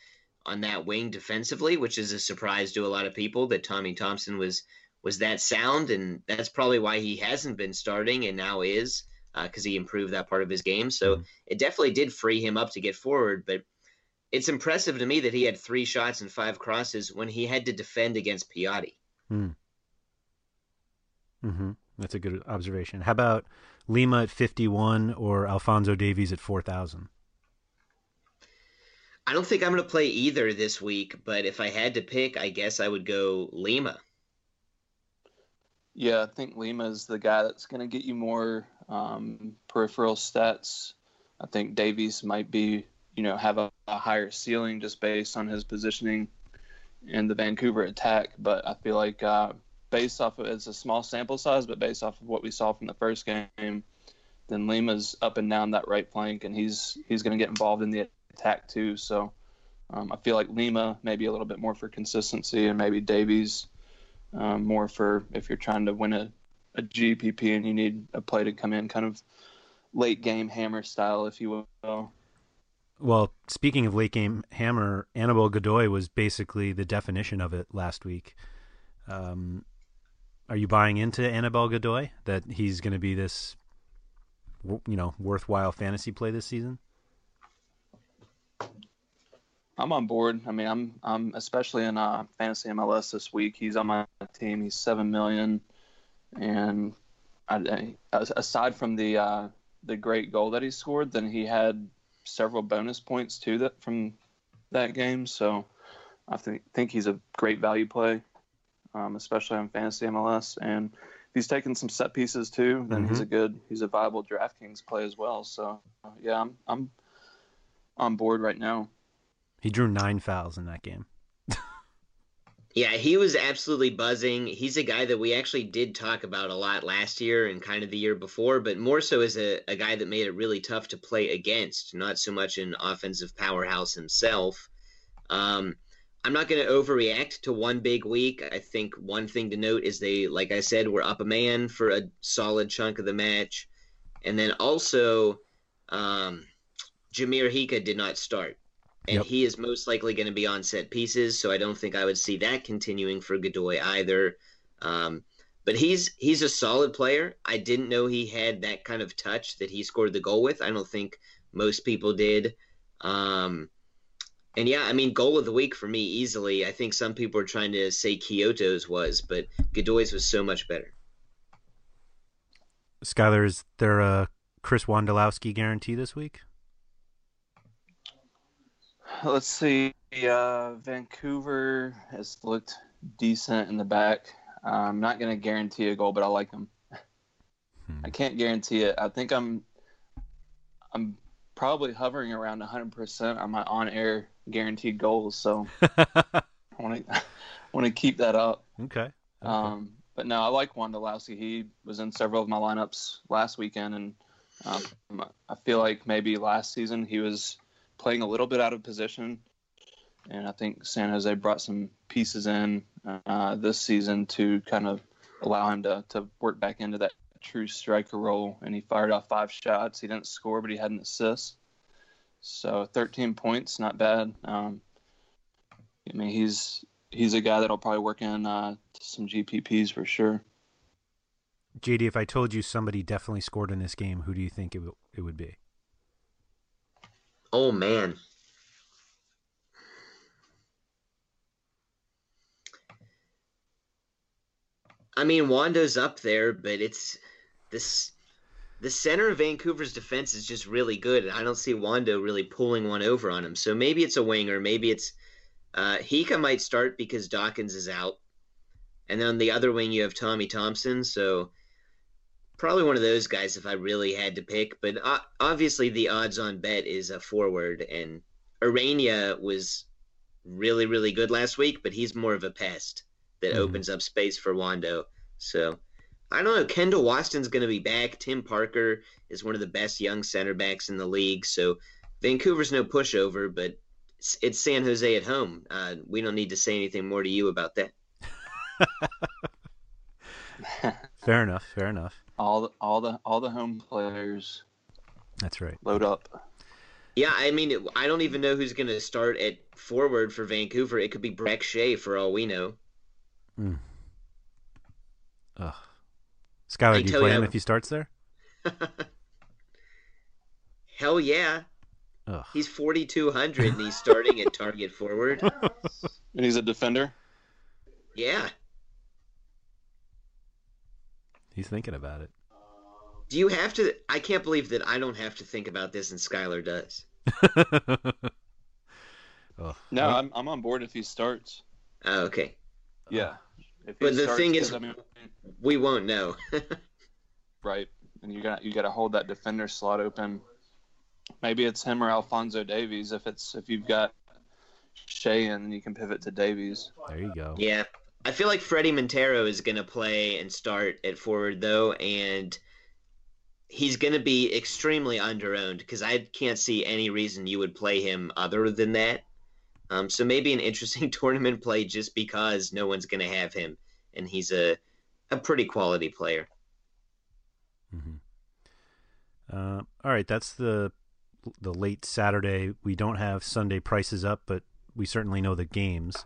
on that wing defensively, which is a surprise to a lot of people that Tommy Thompson was was that sound, and that's probably why he hasn't been starting and now is because he improved that part of his game. So Mhm. it definitely did free him up to get forward, but. It's impressive to me that he had three shots and five crosses when he had to defend against Piatti. Mm-hmm. That's a good observation. How about Lima at 51 or Alphonso Davies at 4,000? I don't think I'm going to play either this week, but if I had to pick, I guess I would go Lima. Yeah, I think Lima is the guy that's going to get you more um, peripheral stats. I think Davies might be, you know, have a, a higher ceiling just based on his positioning in the Vancouver attack. But I feel like uh, based off of it's a small sample size, but based off of what we saw from the first game, then Lima's up and down that right flank, and he's he's going to get involved in the attack too. So um, I feel like Lima maybe a little bit more for consistency, and maybe Davies um, more for if you're trying to win a, a GPP and you need a play to come in kind of late game hammer style, if you will. Well, speaking of late game hammer, Anibal Godoy was basically the definition of it last week. Um, are you buying into Anibal Godoy that he's going to be this, you know, worthwhile fantasy play this season? I'm on board. I mean, I'm I'm especially in uh, fantasy MLS this week. He's on my team. He's seven million, and I, I, aside from the uh, the great goal that he scored, then he had several bonus points too that from that game. So I think think he's a great value play, um, especially on fantasy MLS. And if he's taking some set pieces too, then he's a good he's a viable DraftKings play as well. So yeah, I'm I'm on board right now. He drew nine fouls in that game. Yeah, he was absolutely buzzing. He's a guy that we actually did talk about a lot last year and kind of the year before, but more so as a, a guy that made it really tough to play against, not so much an offensive powerhouse himself. Um, I'm not going to overreact to one big week. I think one thing to note is they, like I said, were up a man for a solid chunk of the match. And then also, um, Jahmir Hyka did not start. And Yep. he is most likely going to be on set pieces, so I don't think I would see that continuing for Godoy either. Um, but he's he's a solid player. I didn't know he had that kind of touch that he scored the goal with. I don't think most people did. Um, and yeah, I mean, goal of the week for me easily. I think some people are trying to say Quioto's was, but Godoy's was so much better. Skylar, is there a Chris Wondolowski guarantee this week? Let's see. Uh, Vancouver has looked decent in the back. Uh, I'm not going to guarantee a goal, but I like them. I can't guarantee it. I think I'm I'm probably hovering around 100% on my on-air guaranteed goals. So I want to want to keep that up. Okay. okay. Um, but no, I like Wanda Wondolowski. He was in several of my lineups last weekend, and um, I feel like maybe last season he was playing a little bit out of position, and I think San Jose brought some pieces in uh, this season to kind of allow him to, to work back into that true striker role, and he fired off five shots. He didn't score, but he had an assist. So 13 points, not bad. Um, I mean, he's he's a guy that'll probably work in uh, some GPPs for sure. JD, if I told you somebody definitely scored in this game, who do you think it, w- it would be? Oh man. I mean, Wando's up there, but it's this the center of Vancouver's defense is just really good, and I don't see Wando really pulling one over on him. So maybe it's a winger, maybe it's uh, Hyka might start because Dawkins is out, and then on the other wing you have Tommy Thompson. So probably one of those guys if I really had to pick. But uh, obviously the odds-on bet is a forward, and Ureña was really really good last week, but he's more of a pest that Mhm. opens up space for Wando. So I don't know. Kendall Waston's going to be back. Tim Parker is one of the best young center backs in the league. So Vancouver's no pushover, but it's, it's San Jose at home. Uh, we don't need to say anything more to you about that. Fair enough. Fair enough. all the all the all the home players That's right. load up. Yeah, I mean, it- I don't even know who's going to start at forward for Vancouver. It could be Brek Shea for all we know. Mm. Ugh. Skylar, do you tell play you, him if he starts there? Hell yeah. Ugh. He's 4,200 and he's starting at target forward. And he's a defender. Yeah. He's thinking about it. Do you have to? I can't believe that I don't have to think about this and Skylar does. Ugh. No, I'm I'm on board if he starts. Oh, okay. Yeah. If But the starts, thing 'cause, is- I mean, We won't know. right, and you got you got to hold that defender slot open. Maybe it's him or Alphonso Davies. If it's if you've got Shea in, you can pivot to Davies. There you go. yeah. I feel like Fredy Montero is going to play and start at forward, though, and he's going to be extremely underowned because I can't see any reason you would play him other than that. Um, so maybe an interesting tournament play just because no one's going to have him, and he's a a pretty quality player. hmm Uh, all right, that's the the late Saturday. We don't have Sunday prices up, but we certainly know the games.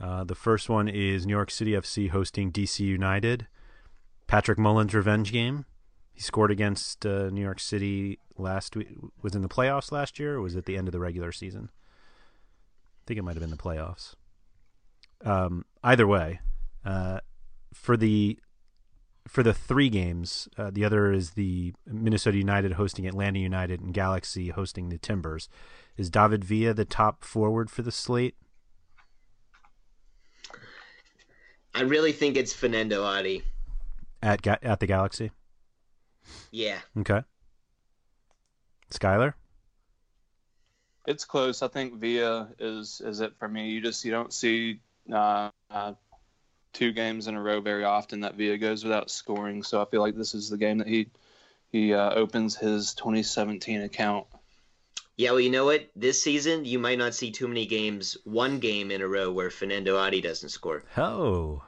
Uh, the first one is New York City FC hosting DC United. Patrick Mullins' revenge game. He scored against uh, New York City last week. Was in the playoffs last year, or was it the end of the regular season? I think it might have been the playoffs. Um, either way, uh, for the for the three games, uh, the other is the Minnesota United hosting Atlanta United and Galaxy hosting the Timbers. Is David Villa the top forward for the slate? I really think it's Fanendo Adi. at Ga- at the Galaxy? Yeah. Okay. Skyler? It's close. I think Villa is is it for me. You just you don't see uh, uh, two games in a row very often that Villa goes without scoring. So I feel like this is the game that he he uh, opens his 2017 account. Yeah, well, you know what? This season, you might not see too many games, one game in a row where Fanendo Adi doesn't score. Oh,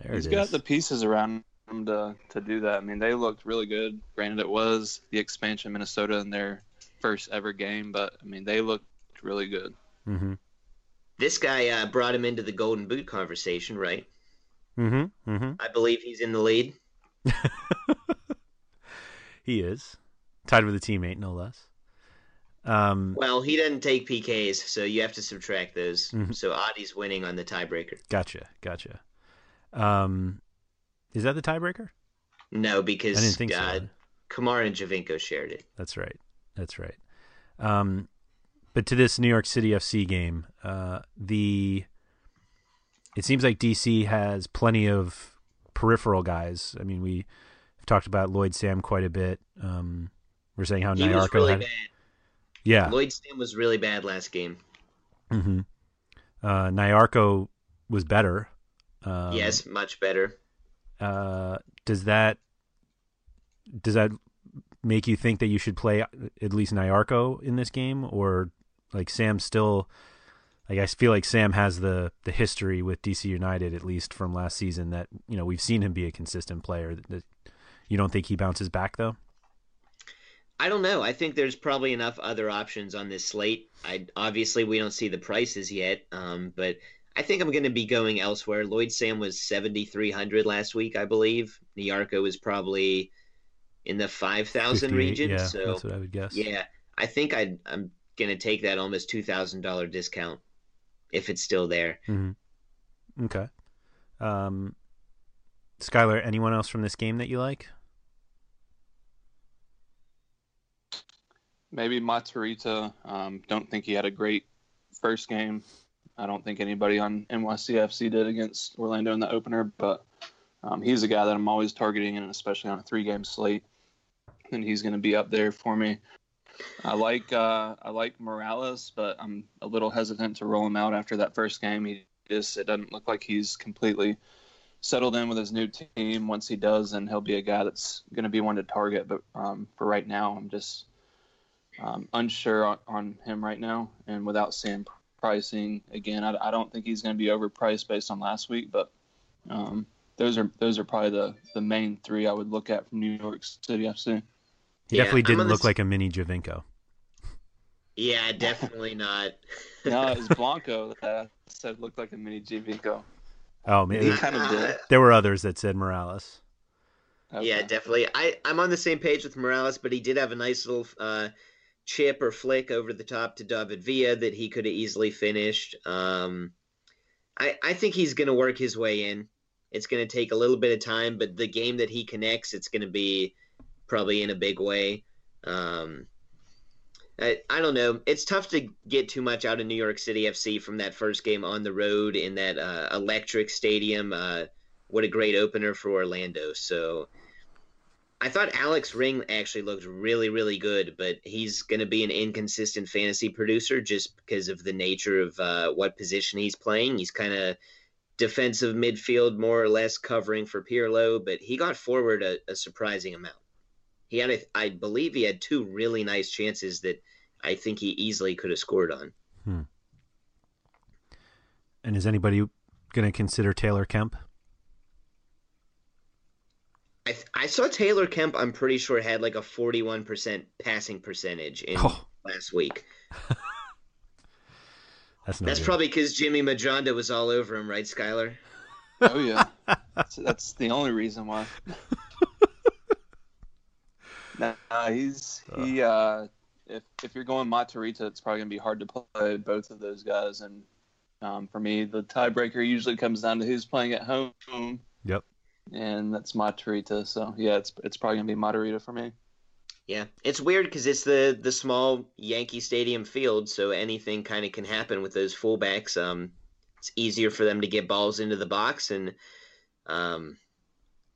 there He's it got the pieces around him to to do that. I mean, they looked really good. Granted, it was the expansion Minnesota and their first ever game, but I mean, they looked really good. Mm-hmm. This guy uh, brought him into the Golden Boot conversation, right? Mm-hmm. Mm-hmm. I believe he's in the lead. He is tied with a teammate, no less. Um, Well, he doesn't take PKs, so you have to subtract those. Mhm. So Adi's winning on the tiebreaker. gotcha, gotcha. Um, is that the tiebreaker? No, because I didn't think uh, so. Kamar and Giovinco shared it. That's right. That's right. Um, but to this New York City FC game, uh, the it seems like DC has plenty of peripheral guys. I mean, we have talked about Lloyd Sam quite a bit. Um, we're saying how He was Nyarko really had, bad. yeah, Lloyd Sam was really bad last game. hmm uh, Nyarko was better. Um, yes, much better. uh, does that does that make you think that you should play at least Nyarko in this game, or like Sam still? Like I feel like Sam has the the history with DC United at least from last season that you know we've seen him be a consistent player that, that You don't think he bounces back though? I don't know. I think there's probably enough other options on this slate. I obviously we don't see the prices yet, um, but I think I'm going to be going elsewhere. Lloyd Sam was 7,300 last week, I believe. Nyarko was probably in the 5,000 region. Yeah, so that's what I would guess. yeah, I think i am going to take that almost $2,000 discount if it's still there. Mm-hmm. Okay. Um, Skylar, anyone else from this game that you like? Maybe Matarrita. Um, don't think he had a great first game. I don't think anybody on NYCFC did against Orlando in the opener, but um, he's a guy that I'm always targeting, and especially on a three-game slate, and he's going to be up there for me. I like uh, I like Morales, but I'm a little hesitant to roll him out after that first game. He just it doesn't look like he's completely settled in with his new team. Once he does, then he'll be a guy that's going to be one to target. But um, for right now, I'm just um, unsure on, on, him right now, and without seeing pricing again, I, I don't think he's going to be overpriced based on last week. But um, those are those are probably the the main three I would look at from New York City FC. He yeah, definitely didn't look like a mini Giovinco. Yeah, definitely not. no, it was Blanco that said looked like a mini Giovinco. Oh, maybe he kind of did. There were others that said Morales. Okay. Yeah, definitely. I I'm on the same page with Morales, but he did have a nice little uh, chip or flick over the top to David Villa that he could have easily finished. Um, I I think he's going to work his way in. It's going to take a little bit of time, but the game that he connects, it's going to be probably in a big way. Um, I, I don't know. It's tough to get too much out of New York City FC from that first game on the road in that uh, electric stadium. Uh, what a great opener for Orlando. So I thought Alex Ring actually looked really, really good, but he's going to be an inconsistent fantasy producer just because of the nature of uh, what position he's playing. He's kind of defensive midfield, more or less covering for Pirlo, but he got forward a, a surprising amount. He had, a, I believe, he had two really nice chances that I think he easily could have scored on. Hmm. And is anybody going to consider Taylor Kemp? I, I saw Taylor Kemp. I'm pretty sure had like a 41% passing percentage in oh. last week. that's that's good. probably because Jimmy Medranda was all over him, right, Skylar? Oh yeah, that's, that's the only reason why. nah, he's he uh if if you're going Matarrita, it's probably gonna be hard to play both of those guys. And um, for me, the tiebreaker usually comes down to who's playing at home. Yep. And that's Matarrita. So yeah, it's it's probably gonna be Matarrita for me. Yeah, it's weird because it's the the small Yankee Stadium field, so anything kind of can happen with those fullbacks. Um, it's easier for them to get balls into the box and um,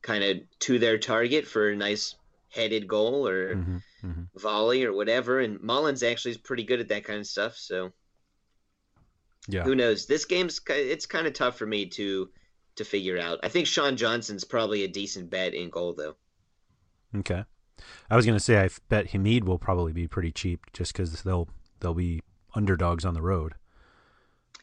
kind of to their target for a nice headed goal or mm-hmm, mm-hmm. volley or whatever. And Mullins actually is pretty good at that kind of stuff. So yeah, who knows? This game's it's kind of tough for me to to figure out. I think Sean Johnson's probably a decent bet in goal though. Okay, I was gonna say I bet Hamid will probably be pretty cheap just because they'll they'll be underdogs on the road.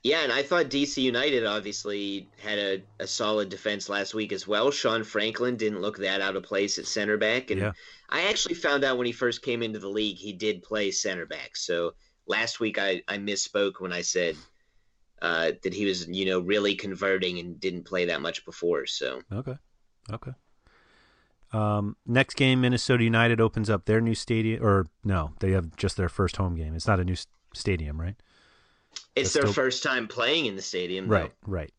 Yeah, and I thought DC United obviously had a, a solid defense last week as well. Sean Franklin didn't look that out of place at center back. And yeah. I actually found out when he first came into the league, he did play center back. So last week I, I misspoke when I said uh, that he was, you know, really converting and didn't play that much before. So okay, okay. Um, next game, Minnesota United opens up their new stadium, or no, they have just their first home game. It's not a new stadium, right? It's their still... first time playing in the stadium. Right, though. right.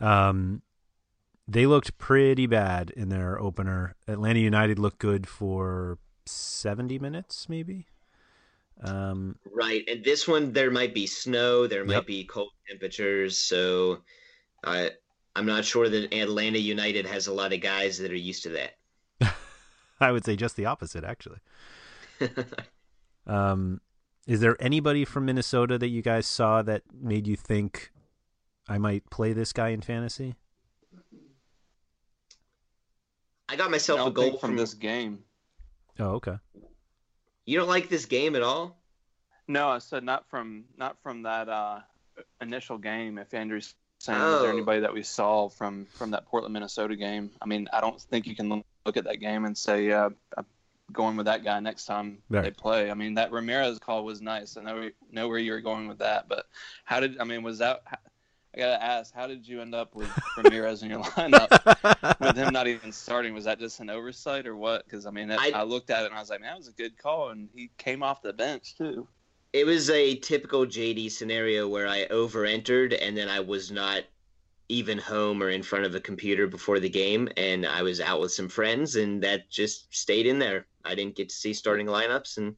Um, they looked pretty bad in their opener. Atlanta United looked good for 70 minutes, maybe. Um, right, and this one there might be snow, there might yep. be cold temperatures, so I I'm not sure that Atlanta United has a lot of guys that are used to that. I would say just the opposite, actually. um, is there anybody from Minnesota that you guys saw that made you think I might play this guy in fantasy? I got myself a goal from, from this game. Oh, okay. You don't like this game at all? No, I said not from not from that uh, initial game. If Andrew's saying oh. is there anybody that we saw from from that Portland Minnesota game? I mean, I don't think you can look at that game and say, yeah, I'm going with that guy next time right. they play. I mean, that Ramirez call was nice. I know know where you were going with that, but how did I mean? Was that? I gotta ask, how did you end up with Ramirez in your lineup with him not even starting? Was that just an oversight or what? Because I mean, it, I, I looked at it and I was like, man, that was a good call, and he came off the bench too. It was a typical JD scenario where I over entered and then I was not even home or in front of a computer before the game, and I was out with some friends, and that just stayed in there. I didn't get to see starting lineups, and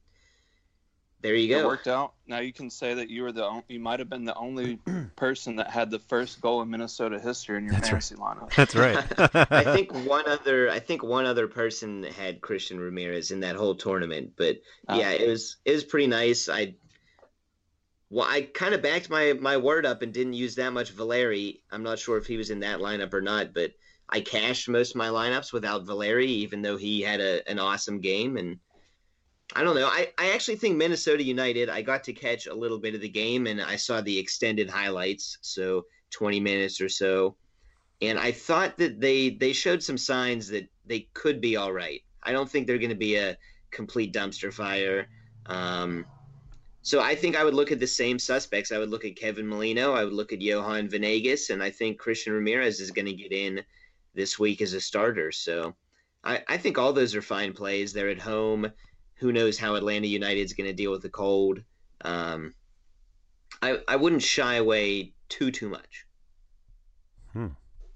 there you go. It worked out. Now you can say that you were the only, you might have been the only person that had the first goal in Minnesota history in your That's fantasy right. lineup. That's right. I think one other I think one other person had Christian Ramirez in that whole tournament, but ah. yeah, it was it was pretty nice. I well, I kind of backed my my word up and didn't use that much Valeri. I'm not sure if he was in that lineup or not, but I cashed most of my lineups without Valeri, even though he had a, an awesome game. And I don't know. I, I actually think Minnesota United. I got to catch a little bit of the game, and I saw the extended highlights, so 20 minutes or so. And I thought that they they showed some signs that they could be all right. I don't think they're going to be a complete dumpster fire. Um, so I think I would look at the same suspects. I would look at Kevin Molino. I would look at Johan Venegas, and I think Christian Ramirez is going to get in this week as a starter. So I, I think all those are fine plays. They're at home. Who knows how Atlanta United is going to deal with the cold? Um, I I wouldn't shy away too too much. Hmm.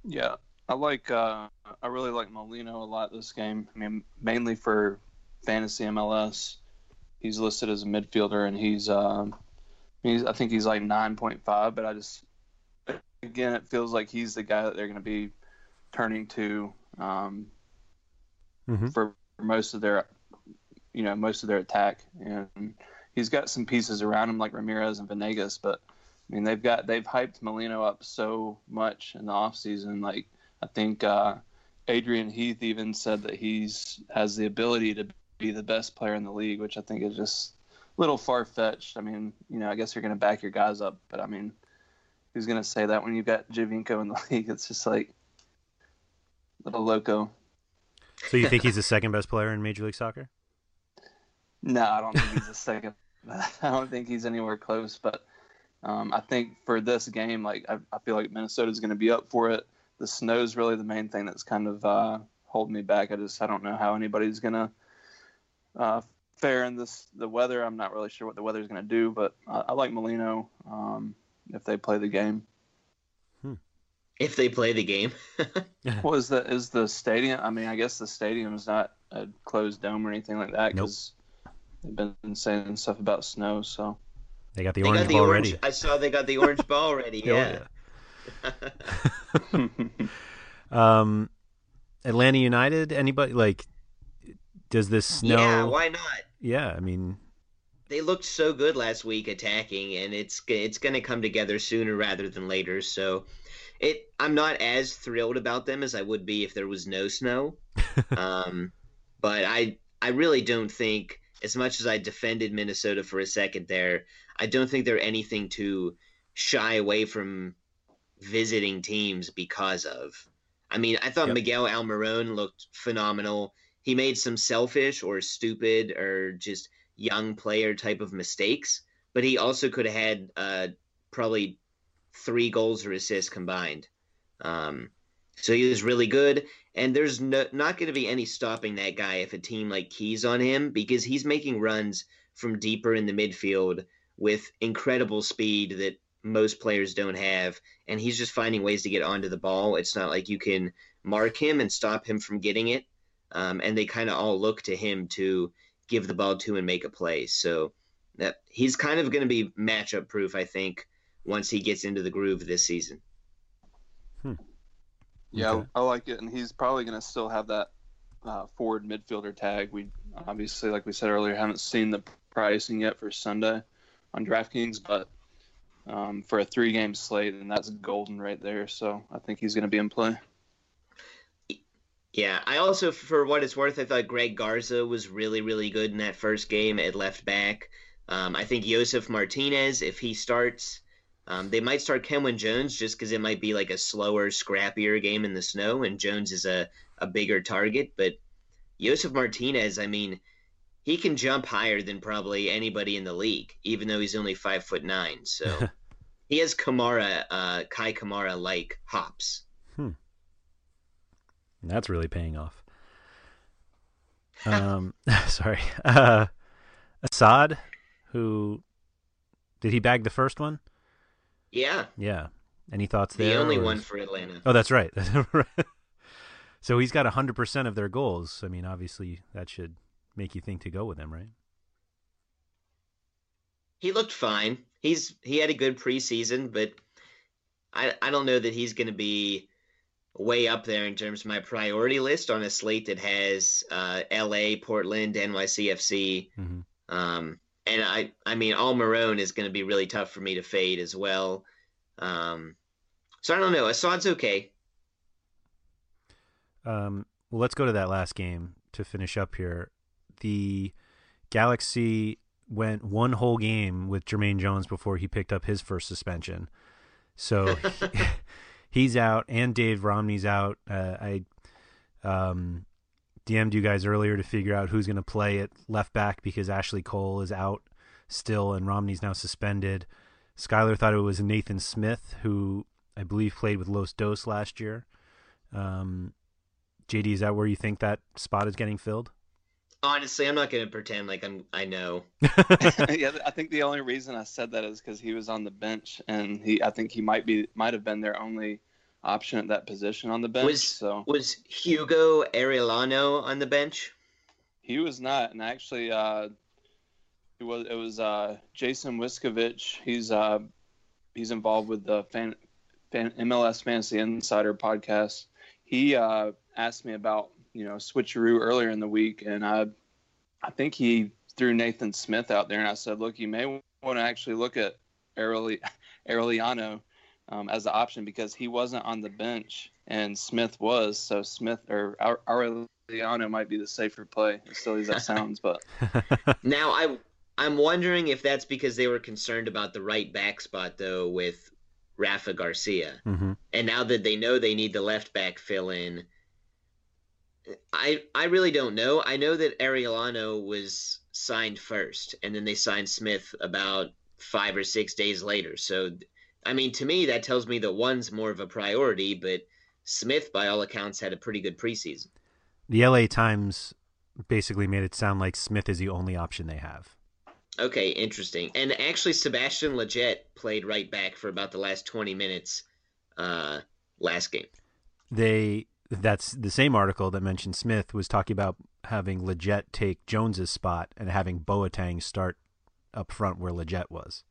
Yeah, I like. Uh, I really like Molino a lot this game. I mean, mainly for fantasy MLS he's listed as a midfielder, and he's um, he's I think he's like nine point five, but I just again it feels like he's the guy that they're going to be turning to um, mm-hmm. for most of their you know most of their attack, and he's got some pieces around him like Ramirez and Venegas, but I mean they've got they've hyped Molino up so much in the off season. Like I think uh, Adrian Heath even said that he's has the ability to be the best player in the league, which I think is just a little far fetched. I mean, you know, I guess you're going to back your guys up, but I mean, who's going to say that when you've got Giovinco in the league? It's just like a little loco. So you think he's the second best player in Major League Soccer? No, I don't think he's the second. I don't think he's anywhere close. But um, I think for this game, like I, I feel like Minnesota's going to be up for it. The snow's really the main thing that's kind of uh, holding me back. I just I don't know how anybody's going to uh, fair in this the weather. I'm not really sure what the weather is going to do, but I, I like Molino um, if they play the game. Hmm. If they play the game, well, is the is the stadium? I mean, I guess the stadium is not a closed dome or anything like that because nope. they've been saying stuff about snow. So they got the they orange got the ball orange, ready. I saw they got the orange ball ready. Yeah. yeah. um, Atlanta United. Anybody like? Does this snow? Yeah, why not? Yeah, I mean, they looked so good last week attacking, and it's it's going to come together sooner rather than later. So, it I'm not as thrilled about them as I would be if there was no snow. um, but I I really don't think, as much as I defended Minnesota for a second there, I don't think they're anything to shy away from visiting teams because of. I mean, I thought yep. Miguel Almiron looked phenomenal he made some selfish or stupid or just young player type of mistakes, but he also could have had uh, probably three goals or assists combined. Um, so he was really good, and there's no, not going to be any stopping that guy if a team like keys on him because he's making runs from deeper in the midfield with incredible speed that most players don't have, and he's just finding ways to get onto the ball. It's not like you can mark him and stop him from getting it um, and they kind of all look to him to give the ball to and make a play. So that he's kind of going to be matchup proof, I think, once he gets into the groove this season. Hmm. Yeah, okay. I, I like it, and he's probably going to still have that uh, forward midfielder tag. We obviously, like we said earlier, haven't seen the pricing yet for Sunday on DraftKings, but um, for a three-game slate, and that's golden right there. So I think he's going to be in play. Yeah, I also, for what it's worth, I thought Greg Garza was really, really good in that first game at left back. Um, I think Josef Martinez, if he starts, Um, they might start Kenwyne Jones just because it might be like a slower, scrappier game in the snow, and Jones is a, a bigger target. But Josef Martinez, I mean, he can jump higher than probably anybody in the league, even though he's only five foot nine. So he has Kamara, uh, Kei Kamara like hops. That's really paying off. Um, sorry, uh, Asad, who did he bag the first one? Yeah. Yeah. Any thoughts the there? The only one is- for Atlanta. Oh, that's right. so he's got 100% of their goals. I mean, obviously, that should make you think to go with him, right? He looked fine. He's he had a good preseason, but I I don't know that he's going to be way up there in terms of my priority list on a slate that has uh, L.A., Portland, NYCFC, Mhm. um, and I I mean Almiron is going to be really tough for me to fade as well. Um, so I don't know. Asad's okay. Um, well, let's go to that last game to finish up here. The Galaxy went one whole game with Jermaine Jones before he picked up his first suspension. So he's out, and Dave Romney's out. Uh, I um, DM'd you guys earlier to figure out who's going to play at left back because Ashley Cole is out still, and Romney's now suspended. Skylar thought it was Nathan Smith, who I believe played with Los Dos last year. Um, JD, is that where you think that spot is getting filled? Honestly, I'm not going to pretend like I'm I know. yeah, I think the only reason I said that is because he was on the bench, and he I think he might be might have been their only option at that position on the bench. Was so was Hugo Arellano on the bench? he was not, and actually, uh, it was it was uh, Jason Wiskovich. He's uh, he's involved with the fan, fan, MLS Fantasy Insider podcast. He uh, asked me about you know switcheroo earlier in the week, and I I think he threw Nathan Smith out there, and I said, look, you may want to actually look at Areli- Arellano um, as the option because he wasn't on the bench and Smith was. So Smith or Ar- Arellano might be the safer play, as silly as that sounds. But Now I I'm wondering if that's because they were concerned about the right back spot though with Rafa Garcia. mm-hmm. And now that they know they need the left back fill in, I I really don't know. I know that Arellano was signed first, and then they signed Smith about five or six days later. So, I mean, to me, that tells me that one's more of a priority, but Smith, by all accounts, had a pretty good preseason. The LA Times basically made it sound like Smith is the only option they have. Okay, interesting. And actually, Sebastian Lletget played right back for about the last 20 minutes uh, last game. They that's the same article that mentioned Smith was talking about having Lletget take Jones's spot and having Boateng start up front where Lletget was.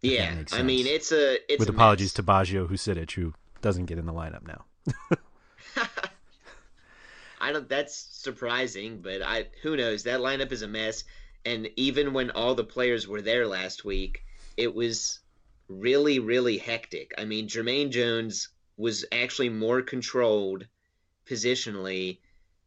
Yeah, I mean, it's a it's With a apologies mess. to Baggio Husidic, who doesn't get in the lineup now. I don't. That's surprising, but I who knows? That lineup is a mess. And even when all the players were there last week, it was really, really hectic. I mean, Jermaine Jones was actually more controlled positionally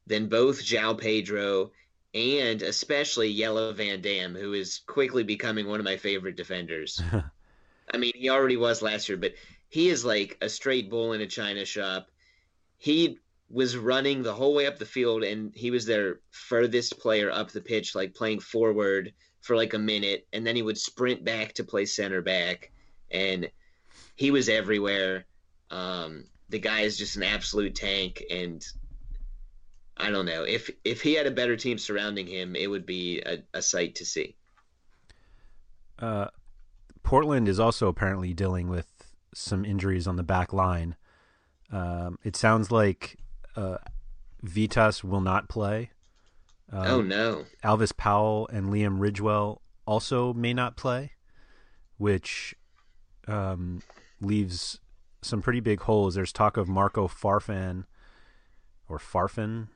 than both João Pedro and especially Jelle Van Damme, who is quickly becoming one of my favorite defenders. I mean, he already was last year, but he is like a straight bull in a china shop. He was running the whole way up the field, and he was their furthest player up the pitch, like playing forward for like a minute, and then he would sprint back to play center back, and he was everywhere. Um, the guy is just an absolute tank, and I don't know if if he had a better team surrounding him, it would be a, a sight to see. Uh, Portland is also apparently dealing with some injuries on the back line. Um, it sounds like uh, Vytas will not play. Um, oh no! Alvas Powell and Liam Ridgewell also may not play, which um, leaves some pretty big holes. There's talk of Marco Farfan or Farfan,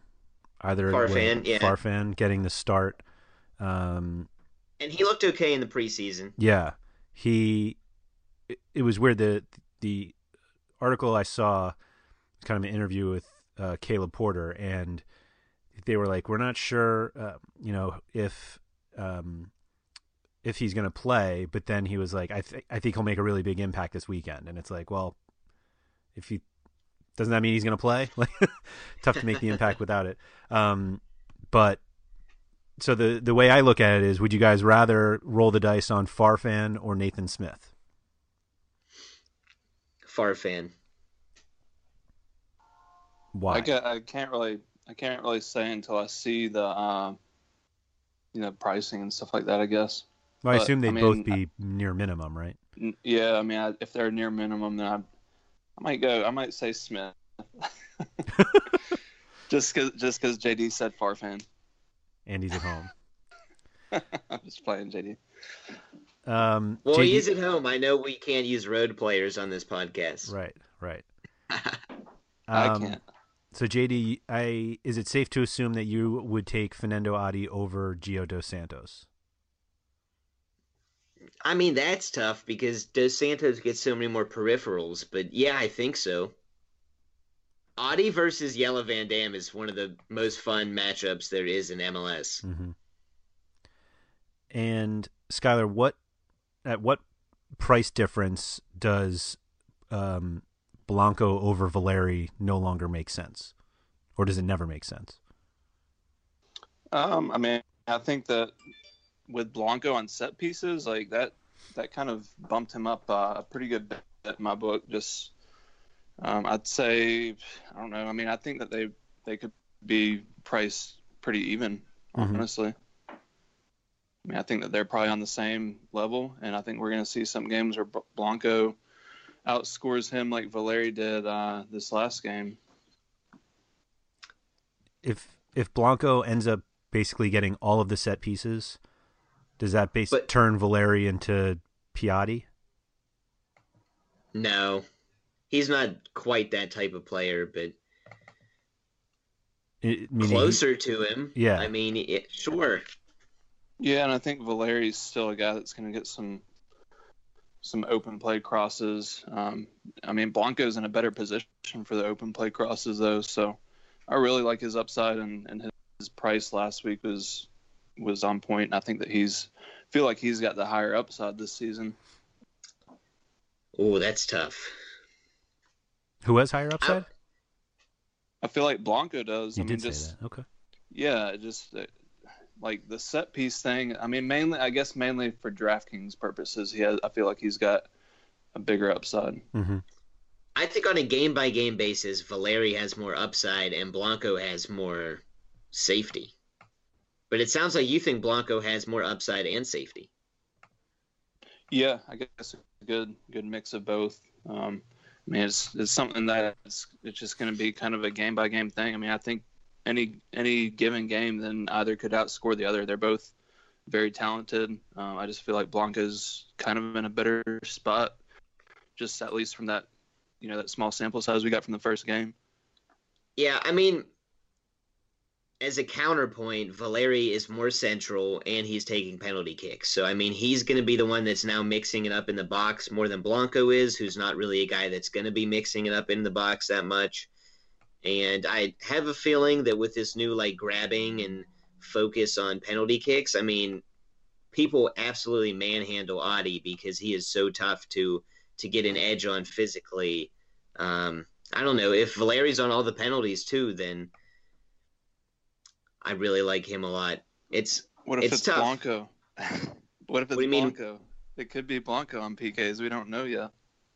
either way, Farfan, yeah. Farfan getting the start. Um, And he looked okay in the preseason. yeah, he. It, it was weird. The the article I saw, kind of an interview with uh, Caleb Porter, and they were like, "We're not sure, uh, you know, if um, if he's going to play, but then he was like, I, th- I think he'll make a really big impact this weekend. And it's like, well, if he doesn't that mean he's going to play? Like, tough to make the impact without it. Um, but so the the way I look at it is, would you guys rather roll the dice on Farfan or Nathan Smith? Farfan. Why? I, ca- I can't really I can't really say until I see the um, you know pricing and stuff like that. I guess. well, I but, assume they'd I mean, both be near minimum, right? Yeah, I mean, I, if they're near minimum, then I, I might go. I might say Smith. just because just because JD said Farfan. And he's at home. I'm just playing JD. Um, Well, JD he is at home. I know we can't use road players on this podcast. Right, right. I Um, can't. So JD, I is it safe to assume that you would take Fanendo Adi over Gio dos Santos? I mean, that's tough because Dos Santos gets so many more peripherals, but yeah, I think so. Adi versus Jelle Van Damme is one of the most fun matchups there is in MLS. Mm-hmm. And Skylar, what at what price difference does um, Blanco over Valeri no longer make sense, or does it never make sense? Um, I mean, I think that with Blanco on set pieces, like that, that kind of bumped him up uh, a pretty good bit in my book. Just, um, I'd say, I don't know. I mean, I think that they they could be priced pretty even, Mhm. honestly. I mean, I think that they're probably on the same level, and I think we're going to see some games where Blanco outscores him like Valeri did uh, this last game. If if Blanco ends up basically getting all of the set pieces, does that base But- turn Valeri into Piatti? No, he's not quite that type of player, but I- meaning he- closer to him. Yeah. I mean, it, sure. Yeah, and I think Valeri's still a guy that's going to get some some open play crosses. Um, I mean, Blanco's in a better position for the open play crosses though, so I really like his upside and, and his price last week was was on point. And I think that he's feel like he's got the higher upside this season. Oh, that's tough. who has higher upside? I feel like Blanco does. you I mean, did say just that. Okay. yeah, just uh, like the set piece thing. I mean, mainly, I guess, mainly for DraftKings purposes, he has. I feel like he's got a bigger upside. Mm-hmm. I think on a game by game basis, Valeri has more upside and Blanco has more safety. But it sounds like you think Blanco has more upside and safety. Yeah, I guess a good good mix of both. Um, I mean, it's it's something that it's, it's just going to be kind of a game by game thing. I mean, I think any any given game, then either could outscore the other. They're both very talented. Um, I just feel like Blanco's kind of in a better spot, just at least from that you know that small sample size we got from the first game. Yeah, I mean, as a counterpoint, Valeri is more central and he's taking penalty kicks. So, I mean, he's going to be the one that's now mixing it up in the box more than Blanco is, who's not really a guy that's going to be mixing it up in the box that much. And I have a feeling that with this new, like, grabbing and focus on penalty kicks, I mean, people absolutely manhandle Adi because he is so tough to to get an edge on physically. Um, I don't know if Valeri's on all the penalties too. Then I really like him a lot. It's What if It's it's, tough. Blanco? what if it's What do you mean? It could be Blanco on PKs. We don't know yet.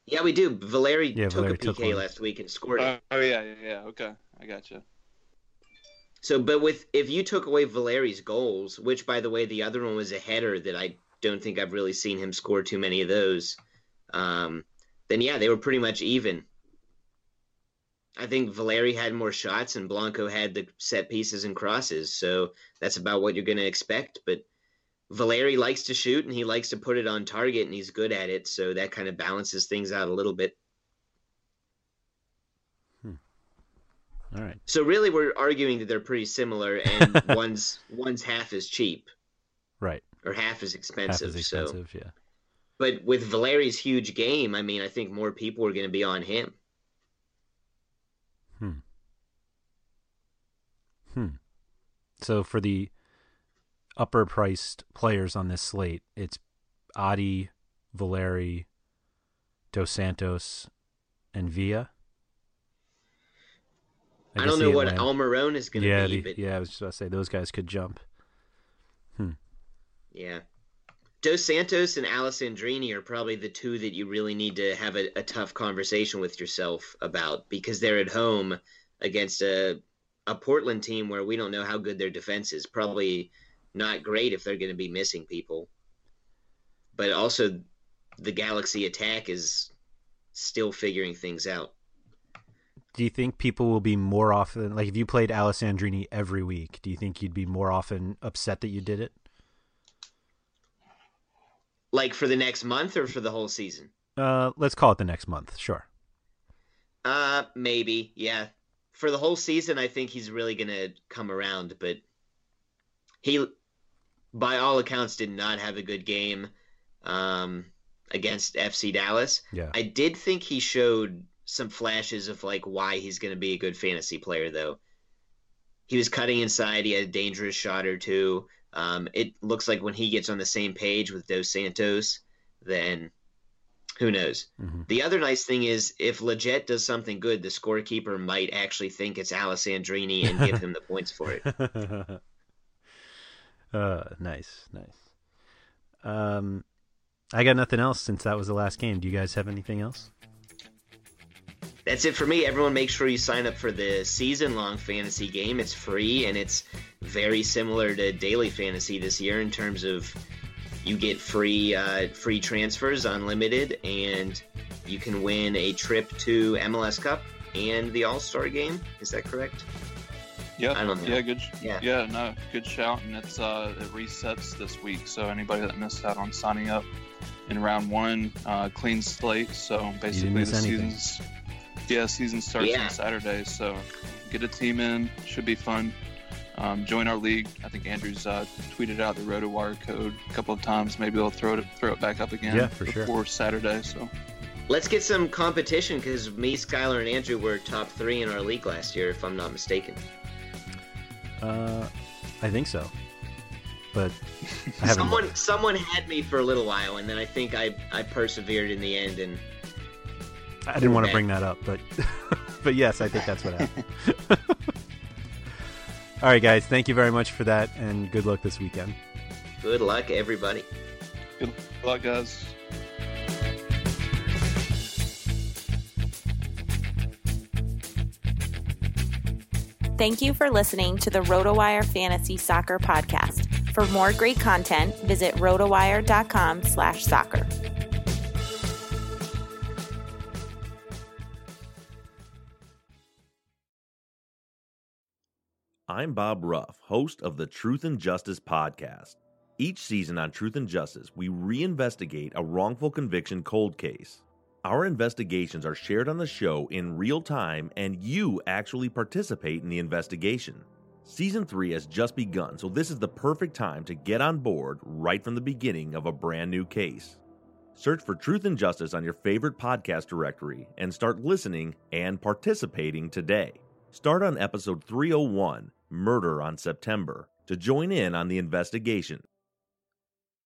yeah, we do. Valeri Yeah, took Valeri a PK one. last week and scored it. Oh, yeah, yeah, yeah. Okay, I got you. So, but with if you took away Valeri's goals, which by the way, the other one was a header that I don't think I've really seen him score too many of those. Um, then yeah, they were pretty much even. I think Valeri had more shots and Blanco had the set pieces and crosses, so that's about what you're going to expect. But Valeri likes to shoot and he likes to put it on target and he's good at it, so that kind of balances things out a little bit. Hmm. All right. So really, we're arguing that they're pretty similar, and one's one's half as cheap Right. or half as Half expensive. as So, expensive. Yeah. but with Valeri's huge game, I mean, I think more people are going to be on him. Hmm. Hmm. So for the upper priced players on this slate. It's Adi, Valeri, Dos Santos, and Villa. I, I don't know what Almiron is going to yeah, be. The, but... Yeah, I was just about to say those guys could jump. Hmm. Yeah. Dos Santos and Alessandrini are probably the two that you really need to have a, a tough conversation with yourself about because they're at home against a a Portland team where we don't know how good their defense is. Probably not great if they're going to be missing people. But also, the Galaxy attack is still figuring things out. Do you think people will be more often like if you played Alessandrini every week? Do you think you'd be more often upset that you did it? Like for the next month or for the whole season? Uh, let's call it the next month. Sure. Uh, maybe. Yeah. For the whole season, I think he's really gonna come around, but he, by all accounts, did not have a good game um, against FC Dallas. Yeah. I did think he showed some flashes of like why he's gonna be a good fantasy player, though. He was cutting inside. He had a dangerous shot or two. Um, it looks like when he gets on the same page with Dos Santos, then who knows? Mm-hmm. The other nice thing is if Lletget does something good, the scorekeeper might actually think it's Alessandrini and give him the points for it. uh, nice, nice. Um, I got nothing else since that was the last game. Do you guys have anything else? that's it for me. Everyone, make sure you sign up for the season long fantasy game. It's free and it's very similar to daily fantasy this year in terms of you get free uh, free transfers, unlimited, and you can win a trip to MLS Cup and the All Star game. Is that correct? Yeah, I don't know. Yeah, good. Yeah, yeah, no, good shout. And it's uh, it resets this week, so anybody that missed out on signing up in round one, uh, clean slate. So basically, the anything. season's yeah, season starts yeah. on Saturday, so get a team in. Should be fun. Um, join our league. I think Andrew's uh, tweeted out the RotoWire code a couple of times. Maybe they'll throw it throw it back up again yeah, for before sure. Saturday. So let's get some competition because me, Skylar, and Andrew were top three in our league last year, if I'm not mistaken. Uh, I think so, but someone someone had me for a little while, and then I think I I persevered in the end and I didn't want to bring that up, but but yes, I think that's what happened. All right, guys, thank you very much for that, and good luck this weekend. Good luck, everybody. Good luck, guys. Thank you for listening to the RotoWire Fantasy Soccer Podcast. For more great content, visit rotowire.com slash soccer. I'm Bob Ruff, host of the Truth and Justice podcast. Each season on Truth and Justice, we reinvestigate a wrongful conviction cold case. Our investigations are shared on the show in real time, and you actually participate in the investigation. Season 3 has just begun, so this is the perfect time to get on board right from the beginning of a brand new case. Search for Truth and Justice on your favorite podcast directory and start listening and participating today. Start on episode 301 Murder on September to join in on the investigation.